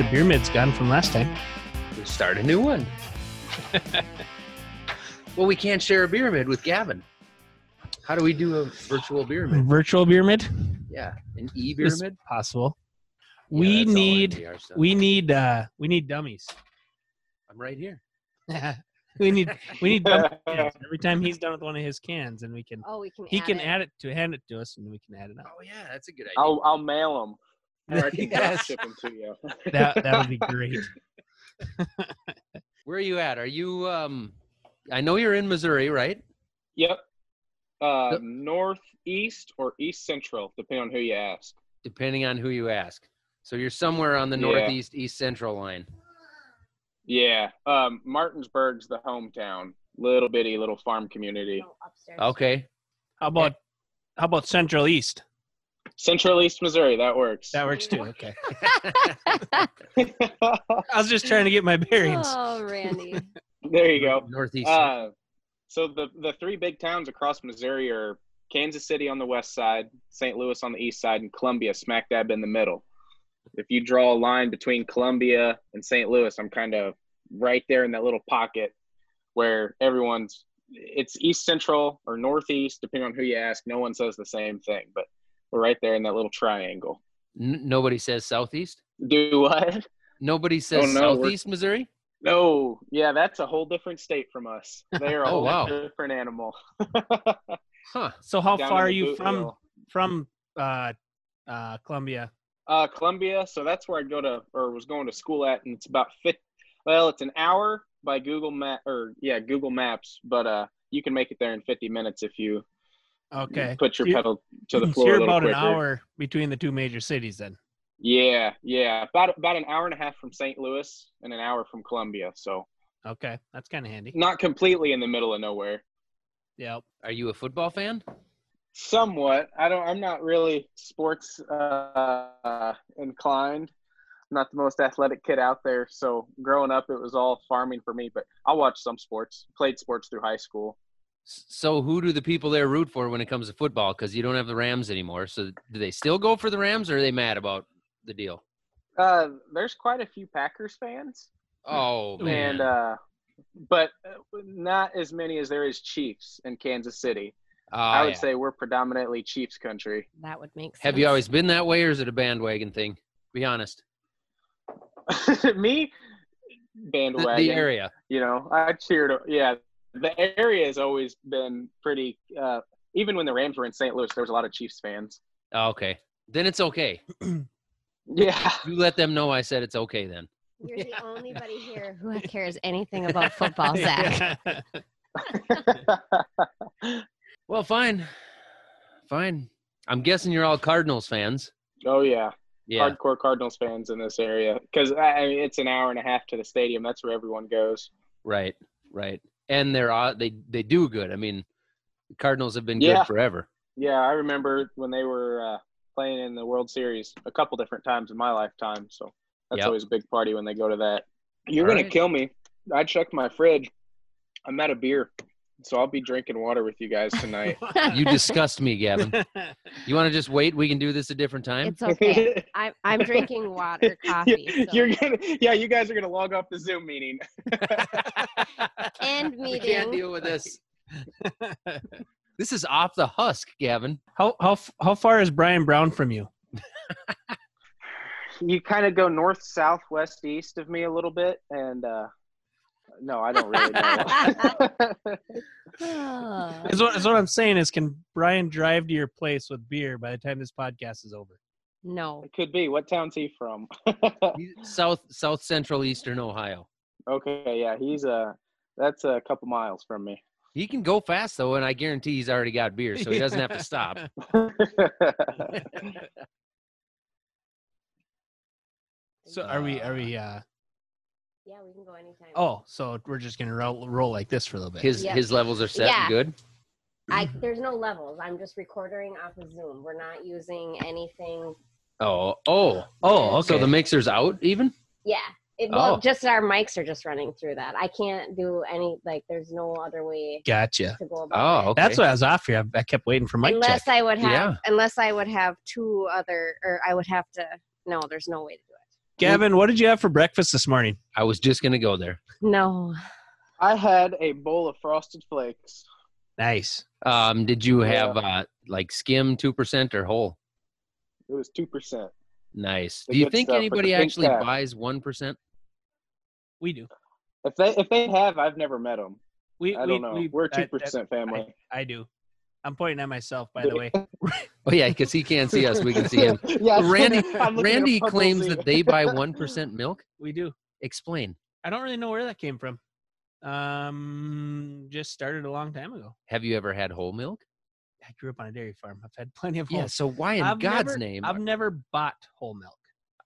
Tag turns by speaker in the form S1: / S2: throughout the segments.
S1: the beer mid's gone from last time.
S2: We start a new one. well, we can't share a beer mid with Gavin. How do we do a virtual beer mid?
S1: Virtual beer mid
S2: Yeah, an e beer
S1: is
S2: mid.
S1: possible.
S2: Yeah,
S1: we
S2: that's all
S1: need
S2: NPR stuff.
S1: we need uh we need dummies.
S2: I'm right here.
S1: we need we need dummy cans. Every time he's done with one of his cans, and we can
S3: Oh, we can.
S1: he
S3: add
S1: can
S3: it.
S1: add it to hand it to us, and we can add it up.
S2: Oh yeah, that's a good idea.
S4: I'll I'll mail them. Or I can
S1: Yes.
S4: ship them to you.
S1: That that would be great.
S2: Where are you at? Are you? um I know you're in Missouri, right?
S4: Yep. Uh,
S2: Yep.
S4: northeast or east central, depending on who you ask.
S2: Depending on who you ask. So you're somewhere on the
S4: Yeah.
S2: northeast east central line.
S4: Yeah. Um, Martinsburg's the hometown. Little bitty little farm community.
S3: Oh.
S2: Okay.
S1: How about how about Central East?
S4: Central East Missouri, that works.
S1: That works too. Okay. I was just trying to get my bearings.
S3: Oh, Randy.
S4: there you go.
S2: Northeast.
S4: Uh, so the the three big towns across Missouri are Kansas City on the west side, St. Louis on the east side, and Columbia smack dab in the middle. If you draw a line between Columbia and St. Louis, I'm kind of right there in that little pocket where everyone's it's east central or northeast, depending on who you ask. No one says the same thing, but we're right there in that little triangle.
S2: N- nobody says southeast.
S4: Do what?
S2: Nobody says
S4: no, we're-
S2: southeast Missouri.
S4: No, yeah, that's a whole different state from us. They are a
S2: Oh,
S4: whole
S2: wow.
S4: different animal.
S2: Huh.
S1: So how
S4: Down
S1: far are you from
S4: hill.
S1: from uh uh Columbia?
S4: Uh, Columbia. So that's where I go to, or was going to school at, and it's about fit. Well, it's an hour by Google Map, or yeah, Google Maps, but uh, you can make it there in 50 minutes if you
S1: Okay.
S4: put your
S1: You-
S4: pedal to the floor
S1: you're
S4: a little
S1: about an hour between the two major cities then.
S4: Yeah, yeah, about about an hour and a half from St. Louis and an hour from Columbia. So
S1: Okay, that's kind of handy.
S4: not completely in the middle of nowhere.
S1: Yep.
S2: Are you a football fan?
S4: Somewhat. I don't. I'm not really sports uh, inclined. I'm not the most athletic kid out there. So growing up, it was all farming for me. But I watched some sports. Played sports through high school.
S2: S- So who do the people there root for when it comes to football? Because you don't have the Rams anymore. So do they still go for the Rams, or are they mad about the deal?
S4: Uh, there's quite a few Packers fans,
S2: Oh man.
S4: and uh, but uh, not as many as there is Chiefs in Kansas City.
S2: Oh,
S4: I would
S2: yeah.
S4: say we're predominantly Chiefs country.
S3: That would make sense.
S2: Have you always been that way, or is it a bandwagon thing? Be honest.
S4: me,
S2: The,
S4: bandwagon.
S2: the area.
S4: you know i cheered yeah the area has always been pretty uh even when the rams were in st louis there was a lot of chiefs fans
S2: Oh, okay. Then it's okay.
S4: yeah
S2: You let them know I said it's okay. Then.
S3: You're the only buddy here who cares anything about football, Zach.
S2: Well, fine. Fine. I'm guessing you're all Cardinals fans.
S4: oh yeah.
S2: Yeah.
S4: hardcore cardinals fans in this area because I mean, it's an hour and a half to the stadium that's where everyone goes
S2: Right. Right. And they're uh, they they do good. I mean, Cardinals have been
S4: Yeah.
S2: good forever.
S4: yeah i remember when they were uh playing in the world series a couple different times in my lifetime so that's
S2: Yep.
S4: always a big party when they go to that you're
S2: All
S4: gonna
S2: right.
S4: kill me i checked my fridge i'm out of beer so i'll be drinking water with you guys tonight
S2: You disgust me, Gavin. You want to just wait? We can do this a different time.
S3: It's okay. I'm I'm drinking water, coffee. so-
S4: You're gonna, yeah, you guys are gonna log off the Zoom meeting.
S3: End
S2: We can't
S3: meeting.
S2: deal with this. This is off the husk, Gavin.
S1: how how how far is Brian Brown from you?
S4: You kind of go north, south, west, east of me a little bit, and uh, no, I don't really know.
S1: Is what, is what I'm saying is, can Brian drive to your place with beer by the time this podcast is over?
S3: No.
S4: it could be. What town's he from?
S2: South South Central Eastern Ohio.
S4: okay, yeah, he's uh, that's a couple miles from me.
S2: He can go fast though, and I guarantee he's already got beer, so he doesn't have to stop.
S1: So are we are we? uh
S3: Yeah, we can go anytime.
S1: Oh, so we're just gonna roll, roll like this for a little bit.
S2: His
S3: Yeah.
S2: his levels are set
S3: Yeah.
S2: and good.
S3: I, there's no levels. I'm just recording off of Zoom. We're not using anything.
S2: Oh oh
S1: oh, okay.
S2: So the mixer's out even.
S3: Yeah. It, well,
S2: Oh.
S3: just our mics are just running through that. I can't do any like. There's no other way
S1: gotcha.
S3: to go about
S2: Oh,
S3: it.
S2: okay.
S1: That's why I was off here. I, I kept waiting for Mike
S3: unless
S1: check.
S3: I would have,
S2: Yeah.
S3: unless I would have two other, or I would have to. No, there's no way to do it.
S1: Gavin, what did you have for breakfast this morning?
S2: I was just gonna go there.
S3: No.
S4: I had a bowl of frosted flakes.
S1: Nice.
S2: Um, did you
S4: Yeah.
S2: have uh, like skim two percent or whole?
S4: It was two percent.
S2: Nice.
S4: The
S2: Do you
S4: good
S2: think
S4: stuff with the
S2: anybody
S4: pink
S2: actually
S4: cap.
S2: buys one percent?
S1: We do.
S4: If they if they have, I've never met them.
S1: We,
S4: I
S1: we,
S4: don't know.
S1: We,
S4: We're a two
S1: that- that-
S4: percent family.
S1: I do. I'm pointing at myself, by the way.
S2: Oh yeah, because he can't see us. We can see him.
S4: yeah,
S2: Randy-
S4: I'm looking at
S2: Randy claims that they buy one percent milk.
S1: We do.
S2: Explain.
S1: I don't really know where that came from. Um, just started a long time ago.
S2: Have you ever had whole milk?
S1: I grew up on a dairy farm. I've had plenty of
S2: Yeah.
S1: whole.
S2: So why in
S1: I've
S2: God's
S1: never,
S2: name?
S1: I've never bought whole milk.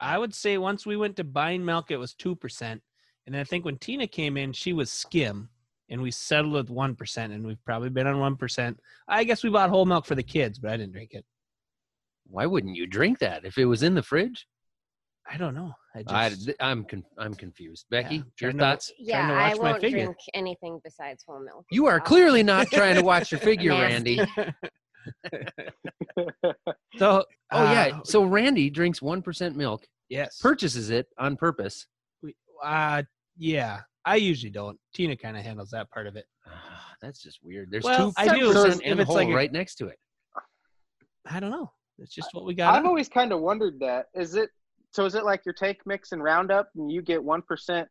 S1: I would say once we went to buying milk, it was two percent, and then I think when Tina came in, she was skim, and we settled with one percent, and we've probably been on one percent. I guess we bought whole milk for the kids, but I didn't drink it.
S2: Why wouldn't you drink that if it was in the fridge?
S1: I don't know. I
S2: I,
S1: just
S2: th- I'm con- I'm confused. Becky,
S1: Yeah,
S2: your
S1: trying to-
S2: thoughts?
S3: Yeah,
S1: to
S3: I
S1: watch my
S3: won't
S1: figure.
S3: drink anything besides whole milk.
S2: You are clearly not trying to watch your figure, Randy.
S1: so.
S2: Oh yeah.
S1: uh,
S2: So Randy drinks one percent milk,
S1: yes.
S2: purchases it on purpose.
S1: We- uh, yeah. I usually don't. Tina kind of handles that part of it.
S2: Ah, That's just weird. There's
S1: Well,
S2: two
S1: I do.
S2: percent
S1: If
S2: and
S1: it's
S2: whole
S1: like a-
S2: right next to it.
S1: I don't know. It's just what we got.
S4: I've
S1: on.
S4: always kind of wondered that. Is it so? Is it like your take mix and Roundup, and you get one percent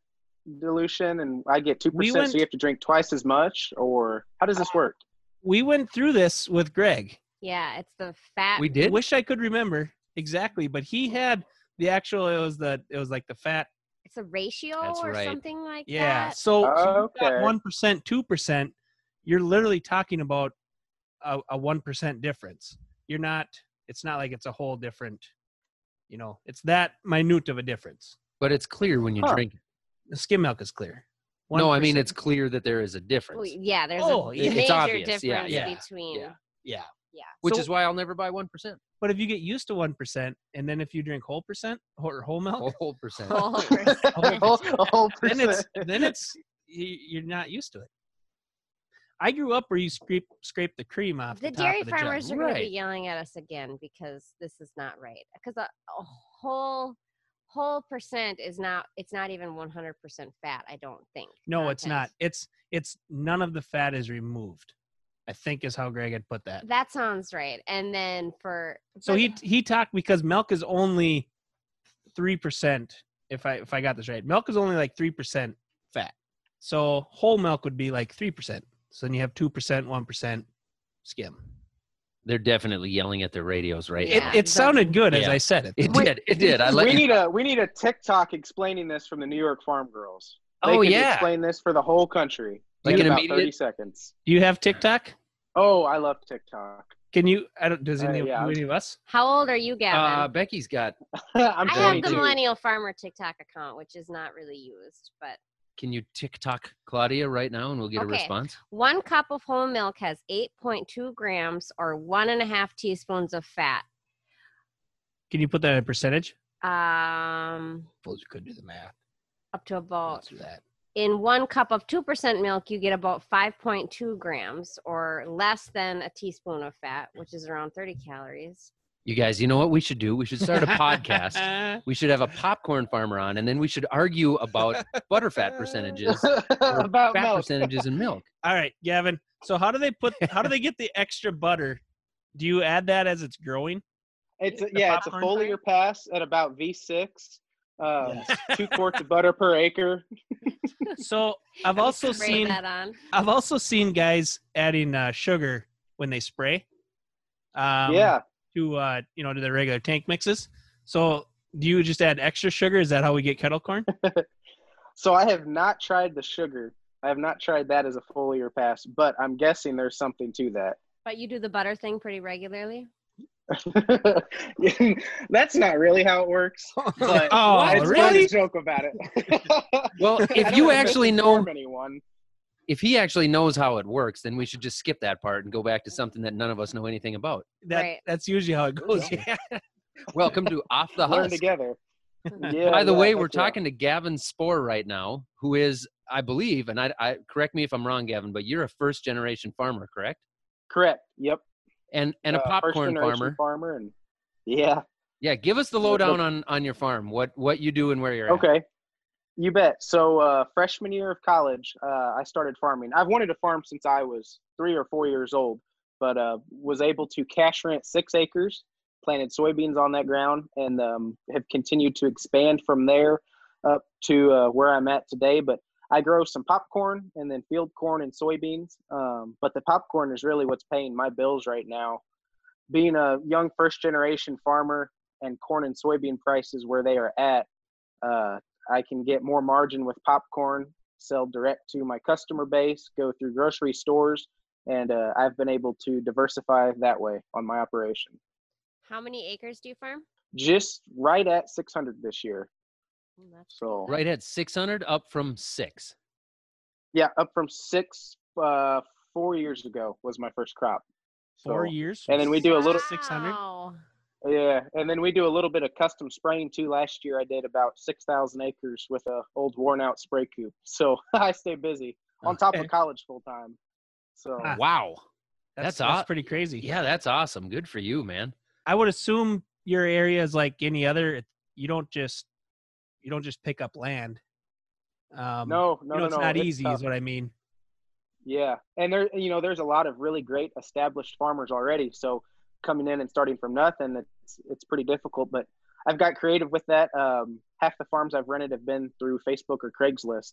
S4: dilution, and I get two
S1: We
S4: percent,
S1: went-
S4: so you have to drink twice as much, or how does this work?
S1: we went through this with Greg.
S3: Yeah, it's the fat.
S2: We did.
S1: Wish I could remember exactly, but he had the actual. It was the. It was like the fat.
S3: It's a ratio
S2: That's
S3: or
S2: right.
S3: something like
S1: Yeah.
S3: that.
S1: So
S4: Okay.
S1: one percent, two percent. You're literally talking about a a one percent difference. You're not. It's not like it's a whole different. You know, it's that minute of a difference.
S2: But it's clear when you
S4: Huh.
S2: drink it.
S1: The skim milk is clear.
S2: No, I mean it's clear that there is a
S3: Well,
S2: difference,
S3: yeah, there's
S1: Oh,
S3: a
S1: yeah. It's
S3: major
S2: obvious,
S3: difference
S2: yeah,
S1: yeah,
S3: between.
S2: yeah.
S1: yeah.
S2: Which
S1: So-
S2: is why I'll never buy one percent.
S1: But if you get used to one percent, and then if you drink whole percent or whole milk,
S2: Whole percent.
S3: Whole percent.
S4: a whole, a whole
S1: then it's then it's you- you're not used to it. I grew up where you scrape scrape the cream off the,
S3: The
S1: top
S3: dairy
S1: of the jug.
S3: farmers are going to be yelling at us again because this is not right. Because a, a whole whole percent is not. It's not even 100% fat. I don't think.
S1: No, it's not. It's it's none of the fat is removed. I think is how Greg had put that.
S3: That sounds right. And then for
S1: So
S3: but-
S1: he he talked because milk is only three percent. If I if I got this right, milk is only like three percent fat. So whole milk would be like three percent. So then you have two percent, one percent skim.
S2: They're definitely yelling at their radios right
S1: It
S3: Yeah,
S2: now.
S1: it sounded good as I said it.
S2: It
S4: Wait,
S2: did. It did. I let
S4: we
S2: you.
S4: need a we need a TikTok explaining this from the New York Farm Girls. Oh, they
S2: Oh,
S4: could
S2: yeah.
S4: explain this for the whole country.
S2: Like
S4: in
S2: an
S4: about
S2: immediate-
S4: thirty seconds.
S1: Do you have TikTok?
S4: Oh, I love TikTok.
S1: Can you? I don't. Does
S4: Uh,
S1: any,
S4: yeah.
S1: do any of us?
S3: how old are you,
S2: Uh,
S3: Gavin?
S2: Becky's got.
S4: I'm
S3: I have the Millennial Farmer TikTok account, which is not really used, but
S2: Can you TikTok Claudia right now, and we'll get a
S3: Okay.
S2: response?
S3: one cup of whole milk has 8.2 grams or one and a half teaspoons of fat.
S1: Can you put that in percentage?
S3: Um,
S1: Suppose you could do the math.
S3: up to about
S1: Let's that.
S3: In one cup of 2% milk, you get about 5.2 grams or less than a teaspoon of fat, which is around 30 calories.
S2: You guys, you know what we should do? We should start a podcast. We should have a popcorn farmer on, and then we should argue about butterfat percentages,
S4: about
S2: fat
S4: milk.
S2: percentages in milk.
S1: All right, Gavin. So how do they put? How do they get the extra butter? Do you add that as it's growing?
S4: It's a, yeah, it's a
S1: popcorn
S4: foliar pass at about V6. Um,
S1: Yes.
S4: two quarts of butter per acre.
S1: So I've also seen
S3: that on.
S1: I've also seen guys adding uh, sugar when they spray. Um,
S4: yeah,
S1: To uh, you know, to their regular tank mixes. So do you just add extra sugar? Is that how we get kettle corn?
S4: so I have not tried the sugar. I have not tried that as a foliar pass, but I'm guessing there's something to that.
S3: But you do the butter thing pretty regularly.
S4: That's not really how it works. But
S1: Oh,
S4: it's fun
S1: really?
S4: to joke about it.
S2: Well, if you actually know,
S4: anyone,
S2: if he actually knows how it works, then we should just skip that part and go back to something that none of us know anything about.
S1: That
S3: Right.
S1: that's usually how it goes.
S2: Yeah. Welcome to Off the
S4: learn together. Yeah,
S2: By the
S4: yeah,
S2: way, we're
S4: yeah.
S2: talking to Gavin Spoor right now, who is, I believe, and I, I correct me if I'm wrong, Gavin, but you're a first generation farmer, correct?
S4: Correct. Yep.
S2: And and a
S4: Uh,
S2: popcorn farmer.
S4: Farmer, and yeah,
S2: Yeah, give us the lowdown on on your farm. What what you do and where you're at.
S4: Okay. You bet. So uh, freshman year of college, uh, I started farming. I've wanted to farm since I was three or four years old, but uh, was able to cash rent six acres, planted soybeans on that ground, and um, have continued to expand from there up to uh, where I'm at today. But I grow some popcorn and then field corn and soybeans. Um, but the popcorn is really what's paying my bills right now. Being a young first generation farmer and corn and soybean prices where they are at, uh, I can get more margin with popcorn, sell direct to my customer base, go through grocery stores, and uh, I've been able to diversify that way on my operation.
S3: How many acres do you farm?
S4: Just right at 600 this year.
S3: That's
S4: So.
S2: Right at 600 up from 6.
S4: yeah, up from six uh, four years ago was my first crop.
S1: Four years.
S4: and then we do a little-
S1: 600.
S3: Wow.
S4: Yeah, and then we do a little bit of custom spraying too. Last year I did about 6,000 acres with a old worn out Spra-Coupe. So I stay busy on top
S1: Okay.
S4: of college full time. So
S1: Ah.
S2: Wow.
S1: That's,
S2: That's
S1: that's pretty crazy.
S2: Yeah, that's awesome. Good for you, man.
S1: I would assume your area is like any other. You don't just you don't just pick up land. Um,
S4: no,
S1: you
S4: no,
S1: know,
S4: no,
S1: it's
S4: no.
S1: not easy,
S4: tough.
S1: is what I mean.
S4: Yeah, and there, you know, there's a lot of really great established farmers already. So coming in and starting from nothing, it's it's pretty difficult. But I've got creative with that. Um, half the farms I've rented have been through Facebook or Craigslist,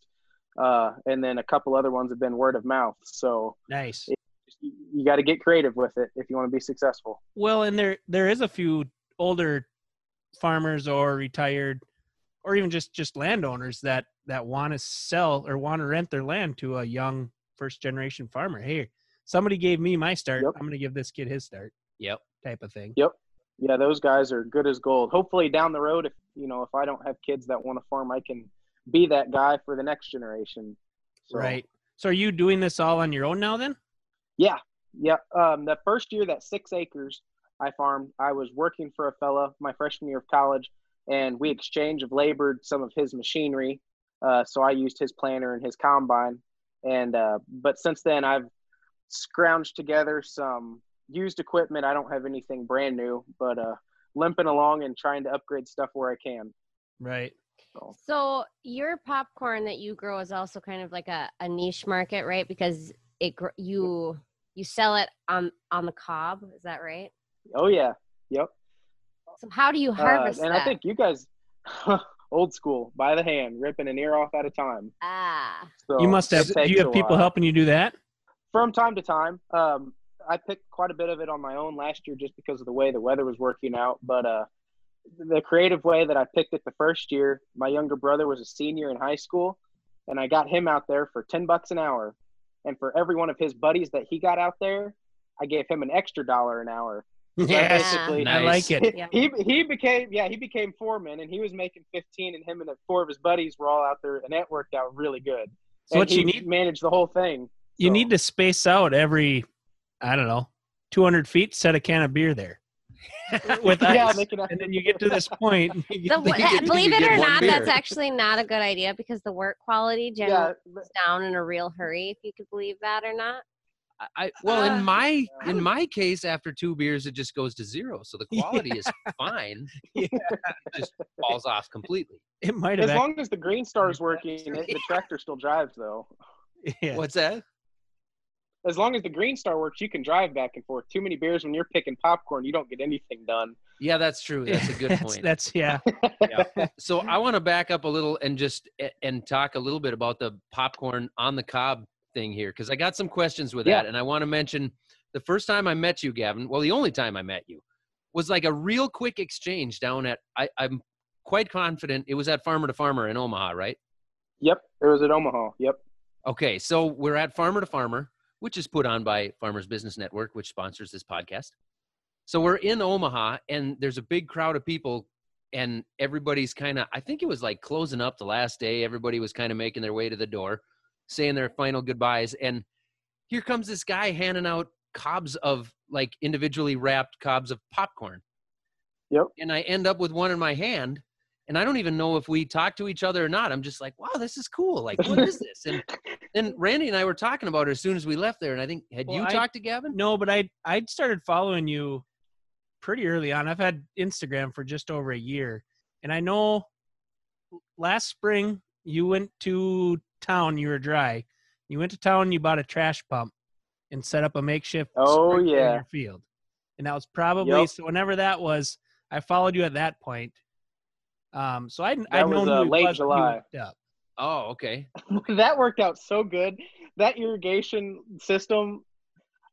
S4: uh, and then a couple other ones have been word of mouth. So
S1: Nice.
S4: you, you got to get creative with it if you want to be successful.
S1: Well, and there there is a few older farmers or retired or even just just landowners that that want to sell or want to rent their land to a young first generation farmer. Hey, somebody gave me my start.
S4: Yep.
S1: I'm going to give this kid his start
S2: Yep.
S1: type of thing.
S4: Yep. Yeah, those guys are good as gold. Hopefully down the road, if you know, if I don't have kids that want to farm, I can be that guy for the next generation. So,
S1: Right. So are you doing this all on your own now then?
S4: Yeah, yeah. Um, the first year that six acres I farmed, I was working for a fella my freshman year of college, and we exchange of labored some of his machinery. Uh, so I used his planter and his combine, and uh, but since then I've scrounged together some used equipment. I don't have anything brand new, but uh, limping along and trying to upgrade stuff where I can.
S1: Right.
S4: So
S3: So your popcorn that you grow is also kind of like a, a niche market, right? Because it you you sell it on on the cob. Is that right?
S4: oh yeah, yep.
S3: So how do you
S4: Uh,
S3: harvest
S4: and
S3: that?
S4: I think you guys. old school by the hand ripping an ear off at a time
S3: ah,
S4: so
S1: you must have you have people
S4: while.
S1: helping you do that?
S4: from time to time. Um, I picked quite a bit of it on my own last year just because of the way the weather was working out. But uh, the creative way that I picked it the first year, my younger brother was a senior in high school, and I got him out there for ten bucks an hour. And for every one of his buddies that he got out there, I gave him an extra dollar an hour.
S1: Yes.
S4: basically-
S1: I like it.
S3: Yeah.
S4: he he became yeah he became foreman, and he was making fifteen, and him and four of his buddies were all out there, and that worked out really good.
S1: So
S4: and
S1: what
S4: he
S1: you need
S4: manage the whole thing.
S1: you
S4: So-
S1: need to space out every I don't know, 200 feet, set a can of beer there. With
S4: yeah,
S1: ice.
S4: they
S1: and then you get to this point. you
S3: the,
S1: get
S2: you could-
S3: believe it or not,
S2: beer.
S3: that's actually not a good idea because the work quality generally
S4: yeah,
S3: goes down in a real hurry. If you could believe that or not.
S2: I well
S3: Uh,
S2: in my in my case after two beers it just goes to zero so the
S1: Yeah.
S2: quality is fine
S1: Yeah.
S2: it just falls off completely
S1: it might have
S4: As
S1: act-
S4: long as the GreenStar's working, it, the tractor still drives though.
S1: yeah.
S2: what's that
S4: As long as the GreenStar works, you can drive back and forth. Too many beers when you're picking popcorn, you don't get anything done.
S2: yeah that's true that's a good
S1: that's,
S2: point
S1: That's yeah.
S2: so I want to back up a little and just and talk a little bit about the popcorn on the cob thing here because I got some questions with
S4: Yeah.
S2: that, and I want to mention the first time I met you, Gavin. Well, the only time I met you was like a real quick exchange down at. I, I'm quite confident it was at Farmer to Farmer in Omaha, right?
S4: Yep, it was at Omaha. Yep.
S2: Okay, so we're at Farmer to Farmer, which is put on by Farmers Business Network, which sponsors this podcast. So we're in Omaha, and there's a big crowd of people, and everybody's kind of, I think it was like closing up the last day. Everybody was kind of making their way to the door, saying their final goodbyes. And here comes this guy handing out cobs of like individually wrapped cobs of popcorn.
S4: Yep.
S2: And I end up with one in my hand. And I don't even know if we talk to each other or not. I'm just like, wow, this is cool. Like, what is this? And and Randy and I were talking about it as soon as we left there. And I think had
S1: Well,
S2: you
S1: I-
S2: talked to Gavin?
S1: No, but I I started following you pretty early on. I've had Instagram for just over a year, and I know last spring you went to town. You were dry. You went to town. You bought a trash pump and set up a makeshift.
S4: Oh,
S1: sprinkler in
S4: yeah.
S1: your field, and that was probably
S4: Yep.
S1: so. Whenever that was, I followed you at that point. Um, so I I
S4: That was,
S1: known
S4: uh,
S1: who
S4: late
S1: was when you
S4: July.
S1: hooked up.
S2: Oh, okay.
S4: that worked out so good. That irrigation system,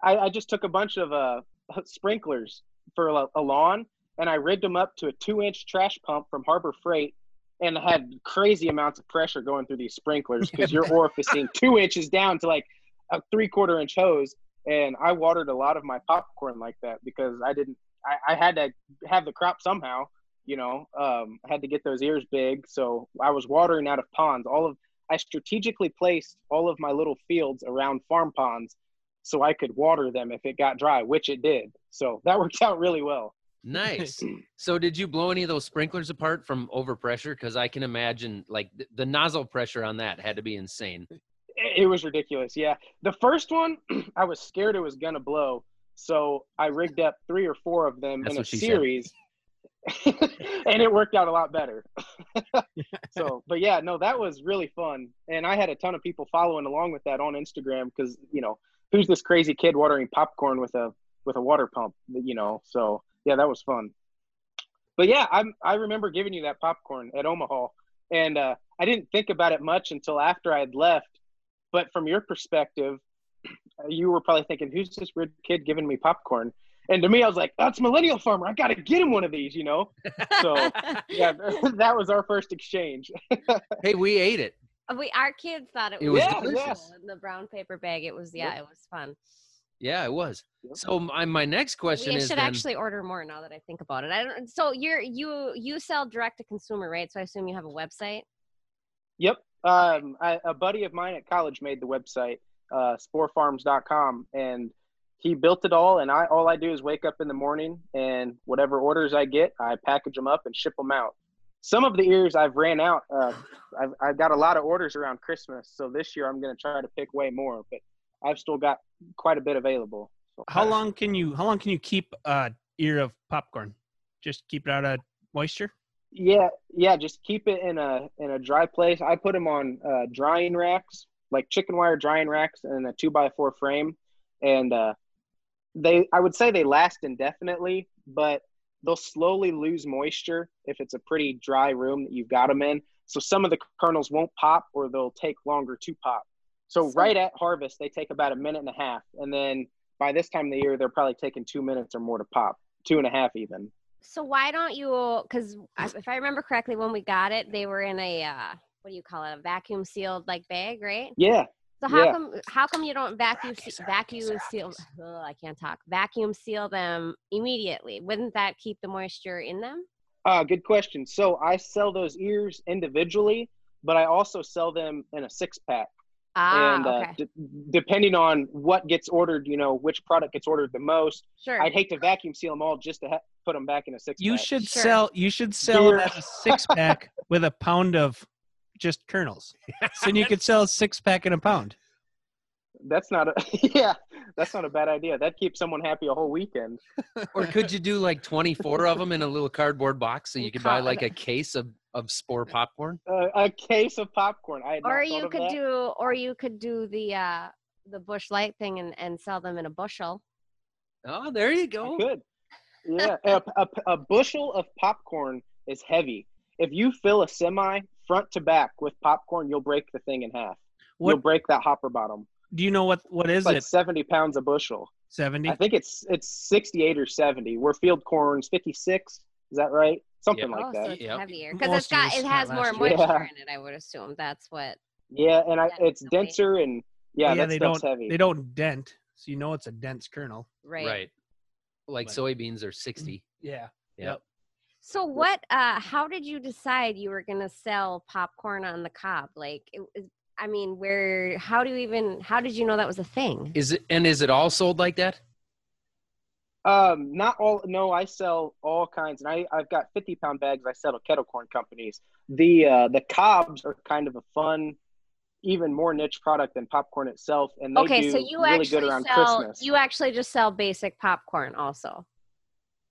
S4: I, I just took a bunch of uh, sprinklers for a, a lawn, and I rigged them up to a two-inch trash pump from Harbor Freight, and had crazy amounts of pressure going through these sprinklers because you're orificing two inches down to like a three-quarter inch hose. And I watered a lot of my popcorn like that because I didn't. I, I had to have the crop somehow. You know, um, I had to get those ears big, so I was watering out of ponds. All of I strategically placed all of my little fields around farm ponds so I could water them if it got dry, which it did. So that worked out really well.
S2: Nice. so, did you blow any of those sprinklers apart from overpressure? Because I can imagine, like, th- the nozzle pressure on that had to be insane.
S4: It it was ridiculous. Yeah. The first one, I was scared it was going to blow. So I rigged up three or four of them
S2: That's
S4: in a series. and it worked out a lot better. so, but yeah, no, that was really fun. And I had a ton of people following along with that on Instagram because, you know, who's this crazy kid watering popcorn with a with a water pump, you know? So, yeah, that was fun. But yeah, I I remember giving you that popcorn at Omaha and uh, I didn't think about it much until after I had left. But from your perspective, you were probably thinking, "Who's this weird kid giving me popcorn?" And to me, I was like, "That's Millennial Farmer. I got to get him one of these," you know. So yeah, that was our first exchange.
S2: Hey, we ate it.
S3: we our kids thought it,
S2: It
S3: was,
S2: was
S4: Yeah,
S2: delicious.
S3: cool in the brown paper bag. It was yeah, it was fun.
S2: Yeah, it was.
S4: Yep.
S2: So, my, my next question
S3: we
S2: is
S3: should
S2: then,
S3: actually order more now that I think about it. I don't. So you're you you sell direct to consumer, right? So I assume you have a website.
S4: Yep. Um, I, a buddy of mine at college made the website, uh, spoorfarms.com, and he built it all. And I all I do is wake up in the morning and whatever orders I get, I package them up and ship them out. Some of the ears I've ran out. Uh, I've I've got a lot of orders around Christmas, so this year I'm going to try to pick way more, but I've still got quite a bit available. So
S1: How long can you how long can you keep a ear of popcorn? Just keep it out of moisture?
S4: Yeah, yeah. Just keep it in a in a dry place. I put them on uh, drying racks, like chicken wire drying racks, in a two by four frame, and uh, they I would say they last indefinitely, but they'll slowly lose moisture if it's a pretty dry room that you've got them in. So some of the kernels won't pop, or they'll take longer to pop. So
S3: So-
S4: right at harvest, they take about a minute and a half, and then by this time of the year, they're probably taking two minutes or more to pop, two and a half even.
S3: So why don't you? Because if I remember correctly, when we got it, they were in a uh, what do you call it? A vacuum sealed like bag, right?
S4: Yeah,
S3: So how
S4: Yeah.
S3: come how come you don't vacuum
S1: Rocky,
S3: se- vacuum
S1: Rocky,
S3: seal?
S1: sir.
S3: Ugh, I can't talk. Vacuum seal them immediately. Wouldn't that keep the moisture in them?
S4: Uh, good question. So I sell those ears individually, but I also sell them in a six pack.
S3: Ah,
S4: and uh,
S3: okay,
S4: d- depending on what gets ordered, you know, which product gets ordered the most,
S3: sure.
S4: I'd hate to vacuum seal them all just to ha- put them back in a six
S1: You
S4: pack.
S1: should
S3: Sure.
S1: sell you should sell
S4: Beer.
S1: a six pack with a pound of just kernels. So then you could sell a six pack in a pound.
S4: That's not a yeah. That's not a bad idea. That keeps someone happy a whole weekend.
S2: or could you do like 24 of them in a little cardboard box so you
S3: You
S2: could buy like a case of, of Spoor popcorn?
S4: Uh, a case of popcorn. I
S3: or you could
S4: that.
S3: do or you could do the uh the Busch Light thing and, and sell them in a bushel.
S2: Oh, there you go.
S4: good Yeah, a, a, a bushel of popcorn is heavy. If you fill a semi front to back with popcorn, you'll break the thing in half. You'll break that hopper bottom.
S1: Do you know what what is
S4: It's like
S1: it?
S4: 70 pounds a bushel.
S1: Seventy?
S4: I think it's it's 68 or 70. Where field corn's 56. Is that right? Something
S2: Yep.
S4: like
S3: oh, so
S4: that.
S3: it's
S2: Yep.
S3: heavier because it's got it has more moisture
S4: Yeah.
S3: in it. I would assume that's what.
S4: Yeah, and I, it's
S3: is the weight.
S4: denser and yeah,
S1: yeah,
S4: that
S1: they don't
S4: heavy.
S1: they don't dent, so you know it's a dense kernel.
S3: Right.
S2: Right. Like
S1: But-
S2: soybeans are 60.
S1: Yeah.
S2: Yep.
S3: So what? Uh, how did you decide you were gonna sell popcorn on the cob? Like, it, it- I mean, where? How do you even? How did you know that was a thing?
S2: Is it and is it all sold like that?
S4: Um, not all. No, I sell all kinds, and I I've got 50 pound bags. I sell to kettle corn companies. The uh, the cobs are kind of a fun, even more niche product than popcorn itself, and they
S3: Okay,
S4: do
S3: so you
S4: really
S3: actually
S4: good around
S3: sell.
S4: Christmas.
S3: You actually just sell basic popcorn, also.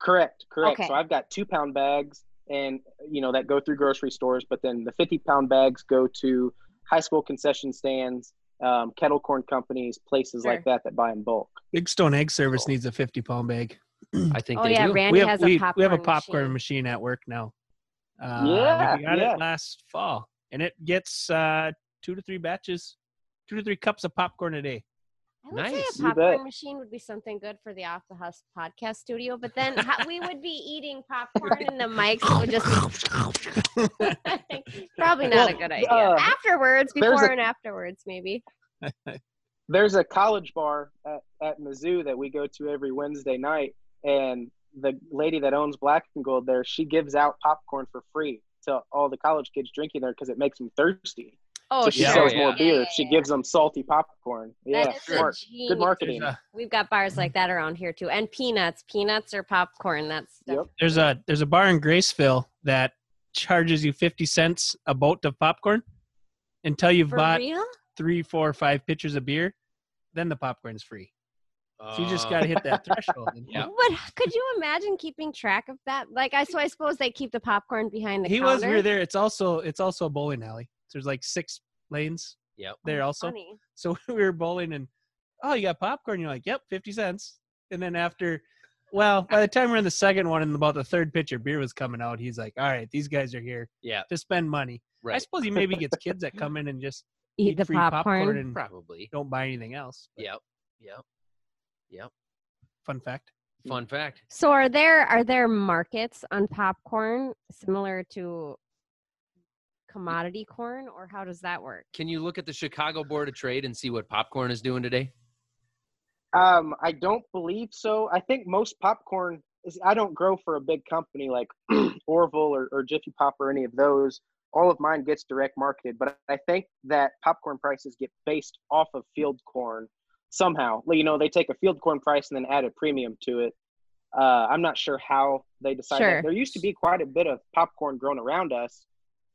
S4: Correct, correct.
S3: Okay.
S4: So I've got two pound bags, and you know that go through grocery stores, but then the fifty pound bags go to high school concession stands, um, kettle corn companies, places
S3: Sure.
S4: like that that buy in bulk.
S1: Big Stone Egg Service
S4: Cool.
S1: needs a 50 pound bag.
S2: I think
S3: Oh
S2: they
S3: yeah,
S2: do.
S3: Randy
S1: we have
S3: has
S1: we,
S3: a popcorn
S1: we have a popcorn
S3: machine.
S1: machine, at work now. Uh,
S4: Yeah,
S1: we got
S4: yeah.
S1: it last fall, and it gets uh, two to three batches, two to three cups of popcorn a day.
S3: I would
S2: Nice.
S3: say a popcorn machine would be something good for the Off the Husk podcast studio, but then we would be eating popcorn and the mics would just be probably not a good idea.
S4: uh,
S3: afterwards, before
S4: a-
S3: and afterwards, maybe.
S4: There's a college bar at, at Mizzou that we go to every Wednesday night, and the lady that owns Black and Gold there, she gives out popcorn for free to all the college kids drinking there because it makes them thirsty.
S3: Oh,
S4: so she
S1: yeah.
S4: sells more
S2: yeah.
S4: beer.
S3: Yeah,
S4: she gives them salty popcorn. Yeah,
S3: That is
S4: smart.
S3: genius.
S4: Good marketing.
S1: A,
S3: We've got bars like that around here too, and peanuts. Peanuts or popcorn. That's
S4: Yep.
S1: there's a there's a bar in Graceville that charges you 50 cents a boat of popcorn until you've
S3: for
S1: bought
S3: real.
S1: three, four, five pitchers of beer. Then the popcorn's free. So you just
S2: Uh,
S1: got to hit that threshold. and-
S2: Yeah.
S3: But could you imagine keeping track of that? Like, I so I suppose they keep the popcorn behind the
S1: he
S3: counter.
S1: was we were there. It's also it's also a bowling alley. So there's like six lanes
S2: Yep.
S1: there also.
S3: Funny.
S1: So we were bowling and oh, you got popcorn. You're like, yep, fifty cents. And then after, well, by the time we're in the second one and about the third pitcher beer was coming out, he's like, all right, these guys are here
S2: Yeah.
S1: to spend money.
S2: Right.
S1: I suppose he maybe gets kids that come in and just
S3: Eat the
S1: free
S3: popcorn.
S1: and
S2: Probably.
S1: don't buy anything else. But
S2: Yep. Yep. Yep.
S1: Fun fact.
S2: Fun fact.
S3: So are there are there markets on popcorn similar to commodity corn, or how does that work?
S2: Can you look at the Chicago Board of Trade and see what popcorn is doing today?
S4: Um, I don't believe so. I think most popcorn is. I don't grow for a big company like Orville or, or Jiffy Pop or any of those. All of mine gets direct marketed, but I think that popcorn prices get based off of field corn somehow. You know, they take a field corn price and then add a premium to it. Uh, I'm not sure how they decide.
S3: Sure.
S4: That. There used to be quite a bit of popcorn grown around us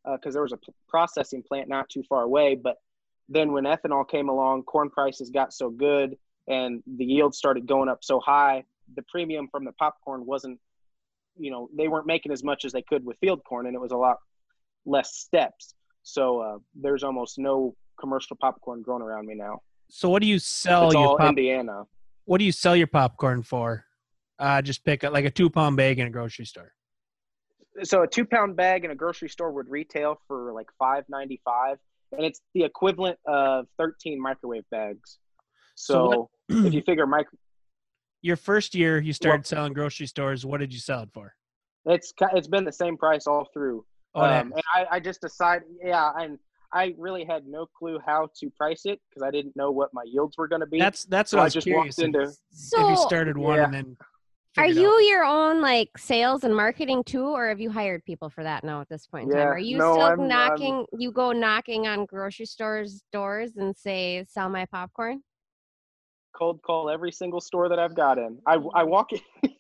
S4: because there was a p- processing plant not too far away. But then when ethanol came along, corn prices got so good and the yield started going up so high, the premium from the popcorn wasn't, you know, they weren't making as much as they could with field corn, and it was a lot less steps. So uh, there's almost no commercial popcorn grown around me now.
S1: So what do you sell
S4: it's
S1: your
S4: all
S1: pop-
S4: Indiana.
S1: what do you sell your popcorn for? Uh, just pick up like a two pound bag in a grocery store.
S4: So a two pound bag in a grocery store would retail for like five ninety five, and it's the equivalent of thirteen microwave bags.
S1: So
S4: So, if you figure micro,
S1: Your first year you started selling grocery stores. What did you sell it for?
S4: it's it's been the same price all through.
S1: Oh,
S4: um, and I, I just decided, yeah, and I really had no clue how to price it because I didn't know what my yields were going to be.
S1: That's that's
S4: so
S1: what I
S4: I
S1: was
S4: just
S1: curious.
S4: walked into.
S1: if
S3: So
S1: you started one
S4: Yeah.
S1: and then
S3: are you
S1: out-
S3: your own like sales and marketing too, or have you hired people for that now at this point in time? Are you
S4: no,
S3: still
S4: I'm- I'm-
S3: knocking? You go knocking on grocery stores' doors and say, "Sell my popcorn."
S4: cold call every single store that I've got in. I, I walk in,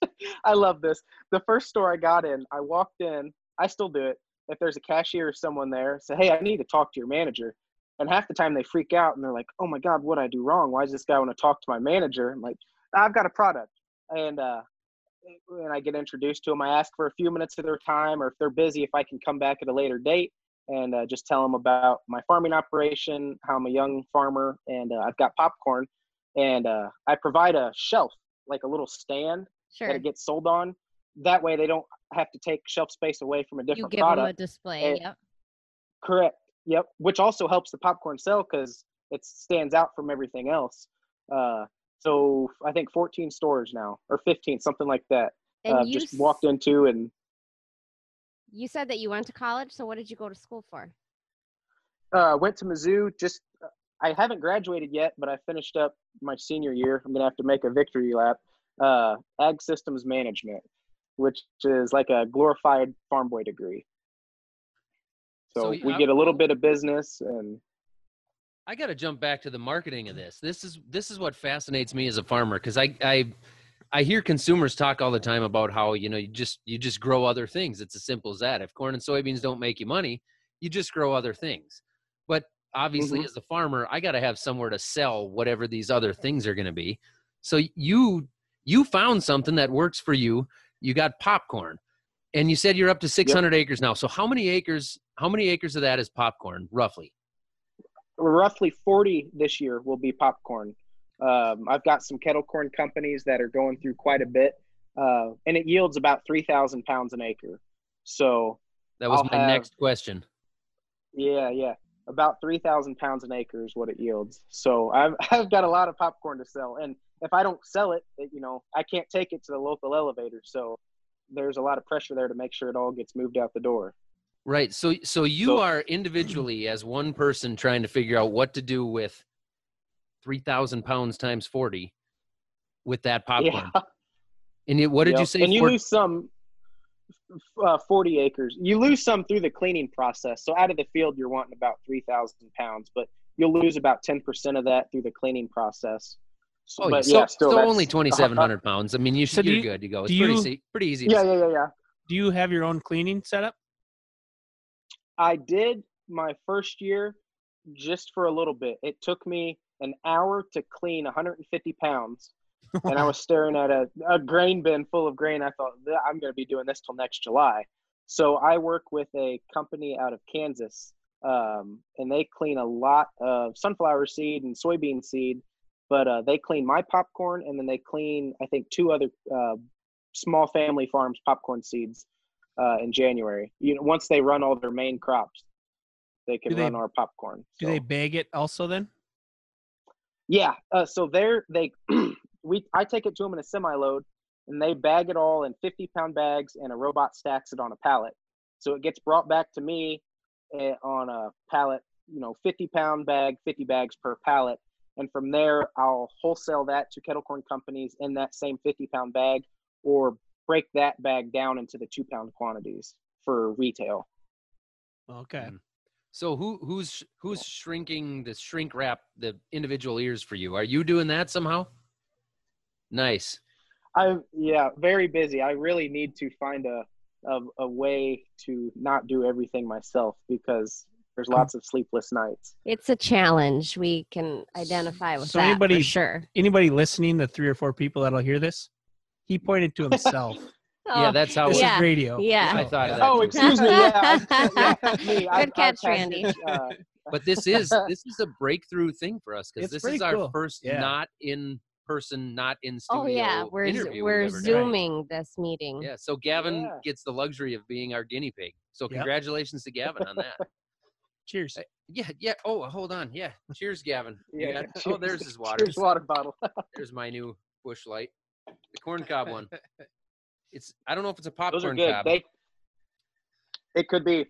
S4: I love this. The first store I got in, I walked in, I still do it. If there's a cashier or someone there, say, hey, I need to talk to your manager. And half the time they freak out and they're like, oh my God, what I do wrong? Why does this guy want to talk to my manager? I'm like, I've got a product. And, uh, and I get introduced to them. I ask for a few minutes of their time, or if they're busy, if I can come back at a later date and uh, just tell them about my farming operation, how I'm a young farmer, and uh, I've got popcorn and uh, I provide a shelf, like a little stand
S3: Sure.
S4: that it gets sold on. That way, they don't have to take shelf space away from a different You
S3: give them a display.
S4: Eh,
S3: yep.
S4: Correct. Yep. Which also helps the popcorn sell because it stands out from everything else. Uh, so I think 14 stores now, or 15, something like that.
S3: And
S4: uh,
S3: you
S4: just walked into and
S3: You said that you went to college. So what did you go to school for?
S4: uh, went to Mizzou. Just uh, I haven't graduated yet, but I finished up my senior year. I'm gonna have to make a victory lap. Uh, Ag Systems Management, which is like a glorified farm boy degree. So,
S2: So,
S4: we
S2: yeah,
S4: get a little bit of business, and
S2: I got to jump back to the marketing of this. This is this is what fascinates me as a farmer because I I I hear consumers talk all the time about how you know you just you just grow other things. It's as simple as that. If corn and soybeans don't make you money, you just grow other things. But obviously,
S4: Mhm.
S2: as a farmer, I got to have somewhere to sell whatever these other things are going to be. So you you found something that works for you. you got popcorn, and you said you're up to 600 acres now. So how many acres? How many acres of that is popcorn, roughly?
S4: Roughly 40 this year will be popcorn. Um, I've got some kettle corn companies that are going through quite a bit, uh, and it yields about 3,000 pounds an acre. So
S2: That was
S4: I'll
S2: my
S4: have-
S2: next question.
S4: yeah, yeah, about 3,000 pounds an acre is what it yields. So I've I've got a lot of popcorn to sell, and if I don't sell it, it, you know, I can't take it to the local elevator. So there's a lot of pressure there to make sure it all gets moved out the door.
S2: Right. So so you
S4: So-
S2: are individually as one person trying to figure out what to do with 3,000 pounds times 40 with that popcorn.
S4: Yeah.
S2: And you, what did you say?
S4: And you
S2: Four-
S4: lose some uh, 40 acres. You lose some through the cleaning process. So out of the field, you're wanting about 3,000 pounds, but you'll lose about 10% of that through the cleaning process. So,
S2: oh,
S4: but
S2: so,
S4: yeah, still
S2: so only 2,700 pounds. I mean, you
S1: So
S2: should,
S1: do
S2: you're
S1: you-
S2: good to go. It's
S1: do
S2: pretty,
S1: you-
S2: se- pretty easy.
S4: Yeah, yeah, yeah, yeah.
S1: Do you have your own cleaning setup?
S4: I did my first year just for a little bit. It took me an hour to clean 150 pounds, and I was staring at a, a grain bin full of grain. I thought I'm going to be doing this till next July. So I work with a company out of Kansas, um, and they clean a lot of sunflower seed and soybean seed. But uh, they clean my popcorn, and then they clean I think two other uh, small family farms popcorn seeds uh, in January. You know, once they run all their main crops, they can
S1: they-
S4: run our popcorn.
S1: Do they bag it also then?
S4: yeah. Uh, so they're they we I take it to them in a semi load, and they bag it all in 50 pound bags, and a robot stacks it on a pallet. So it gets brought back to me eh, on a pallet. You know, 50 pound bag, 50 bags per pallet. And from there, I'll wholesale that to kettle corn companies in that same 50 pound bag, or break that bag down into the two pound quantities for retail.
S1: Okay.
S2: Mm. So who who's who's shrinking the shrink wrap the individual ears for you? Are you doing that somehow? Nice.
S4: I yeah, very busy. I really need to find a, a a way to not do everything myself because there's lots of sleepless nights.
S3: It's a challenge. We can identify with
S1: So
S3: that
S1: anybody-
S3: for sure.
S1: Anybody listening, the three or four people that'll hear this, he pointed to himself.
S2: Yeah,
S3: Oh,
S2: that's how
S1: this
S3: yeah.
S1: is radio.
S3: yeah.
S2: I thought of that.
S4: Oh,
S2: too.
S4: excuse me. Yeah, I, yeah me.
S3: Good
S4: I've- I've
S3: catch, Randy.
S4: this, uh,
S2: but this is this is a breakthrough thing for us because this is our
S1: cool.
S2: first
S1: Yeah.
S2: not in person, not in studio
S3: Oh yeah, we're z- we're
S2: we've done.
S3: zooming this meeting.
S2: Yeah, so Gavin
S4: Yeah.
S2: gets the luxury of being our guinea pig. So
S1: Yep.
S2: congratulations to Gavin on that.
S1: Cheers.
S2: Yeah, yeah. Oh, hold on. Yeah. Cheers, Gavin. You
S4: yeah.
S2: got- oh, there's his water.
S4: Cheers, water bottle.
S2: There's my new Busch Light, the corn cob one. It's I don't know if it's a
S4: Those are
S2: popcorn
S4: good.
S2: cob.
S4: They, it could be.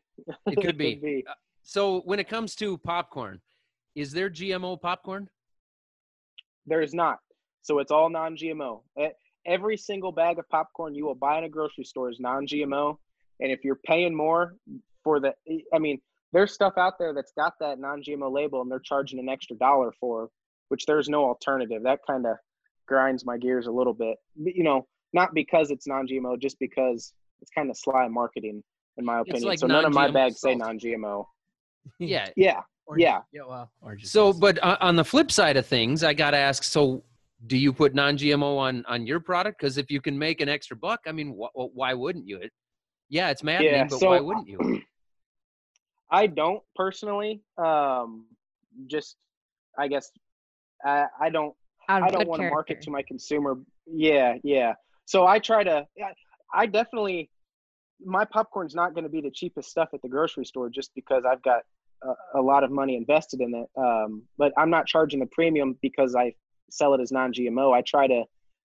S2: It could be. Uh, so when it comes to popcorn, is there GMO popcorn?
S4: There is not. So it's all non-GMO. Every single bag of popcorn you will buy in a grocery store is non-GMO. And if you're paying more for the, I mean, there's stuff out there that's got that non-GMO label and they're charging an extra dollar for, which there's no alternative. That kind of grinds my gears a little bit. But, You know, not because it's non-GMO, just because it's kind of sly marketing, in my opinion.
S2: like
S4: so none of my
S2: non-GMO
S4: bags say non-GMO.
S2: Yeah.
S4: Yeah,
S1: Orange-
S4: yeah.
S1: Yeah. Well, oranges.
S2: So, but o- on the flip side of things, I got to ask. So, do you put non-GMO on on your product? Because if you can make an extra buck, I mean, wh- wh- why wouldn't you? It, yeah, it's maddening,
S4: Yeah,
S2: but
S4: so-
S2: why wouldn't you?
S4: I don't personally. Um, just, I guess, I, I don't.
S3: Out of
S4: I don't want to market to my consumer. Yeah, yeah. So I try to. I- I definitely. My popcorn's not going to be the cheapest stuff at the grocery store just because I've got a, a lot of money invested in it. Um, but I'm not charging the premium because I sell it as non-GMO. I try to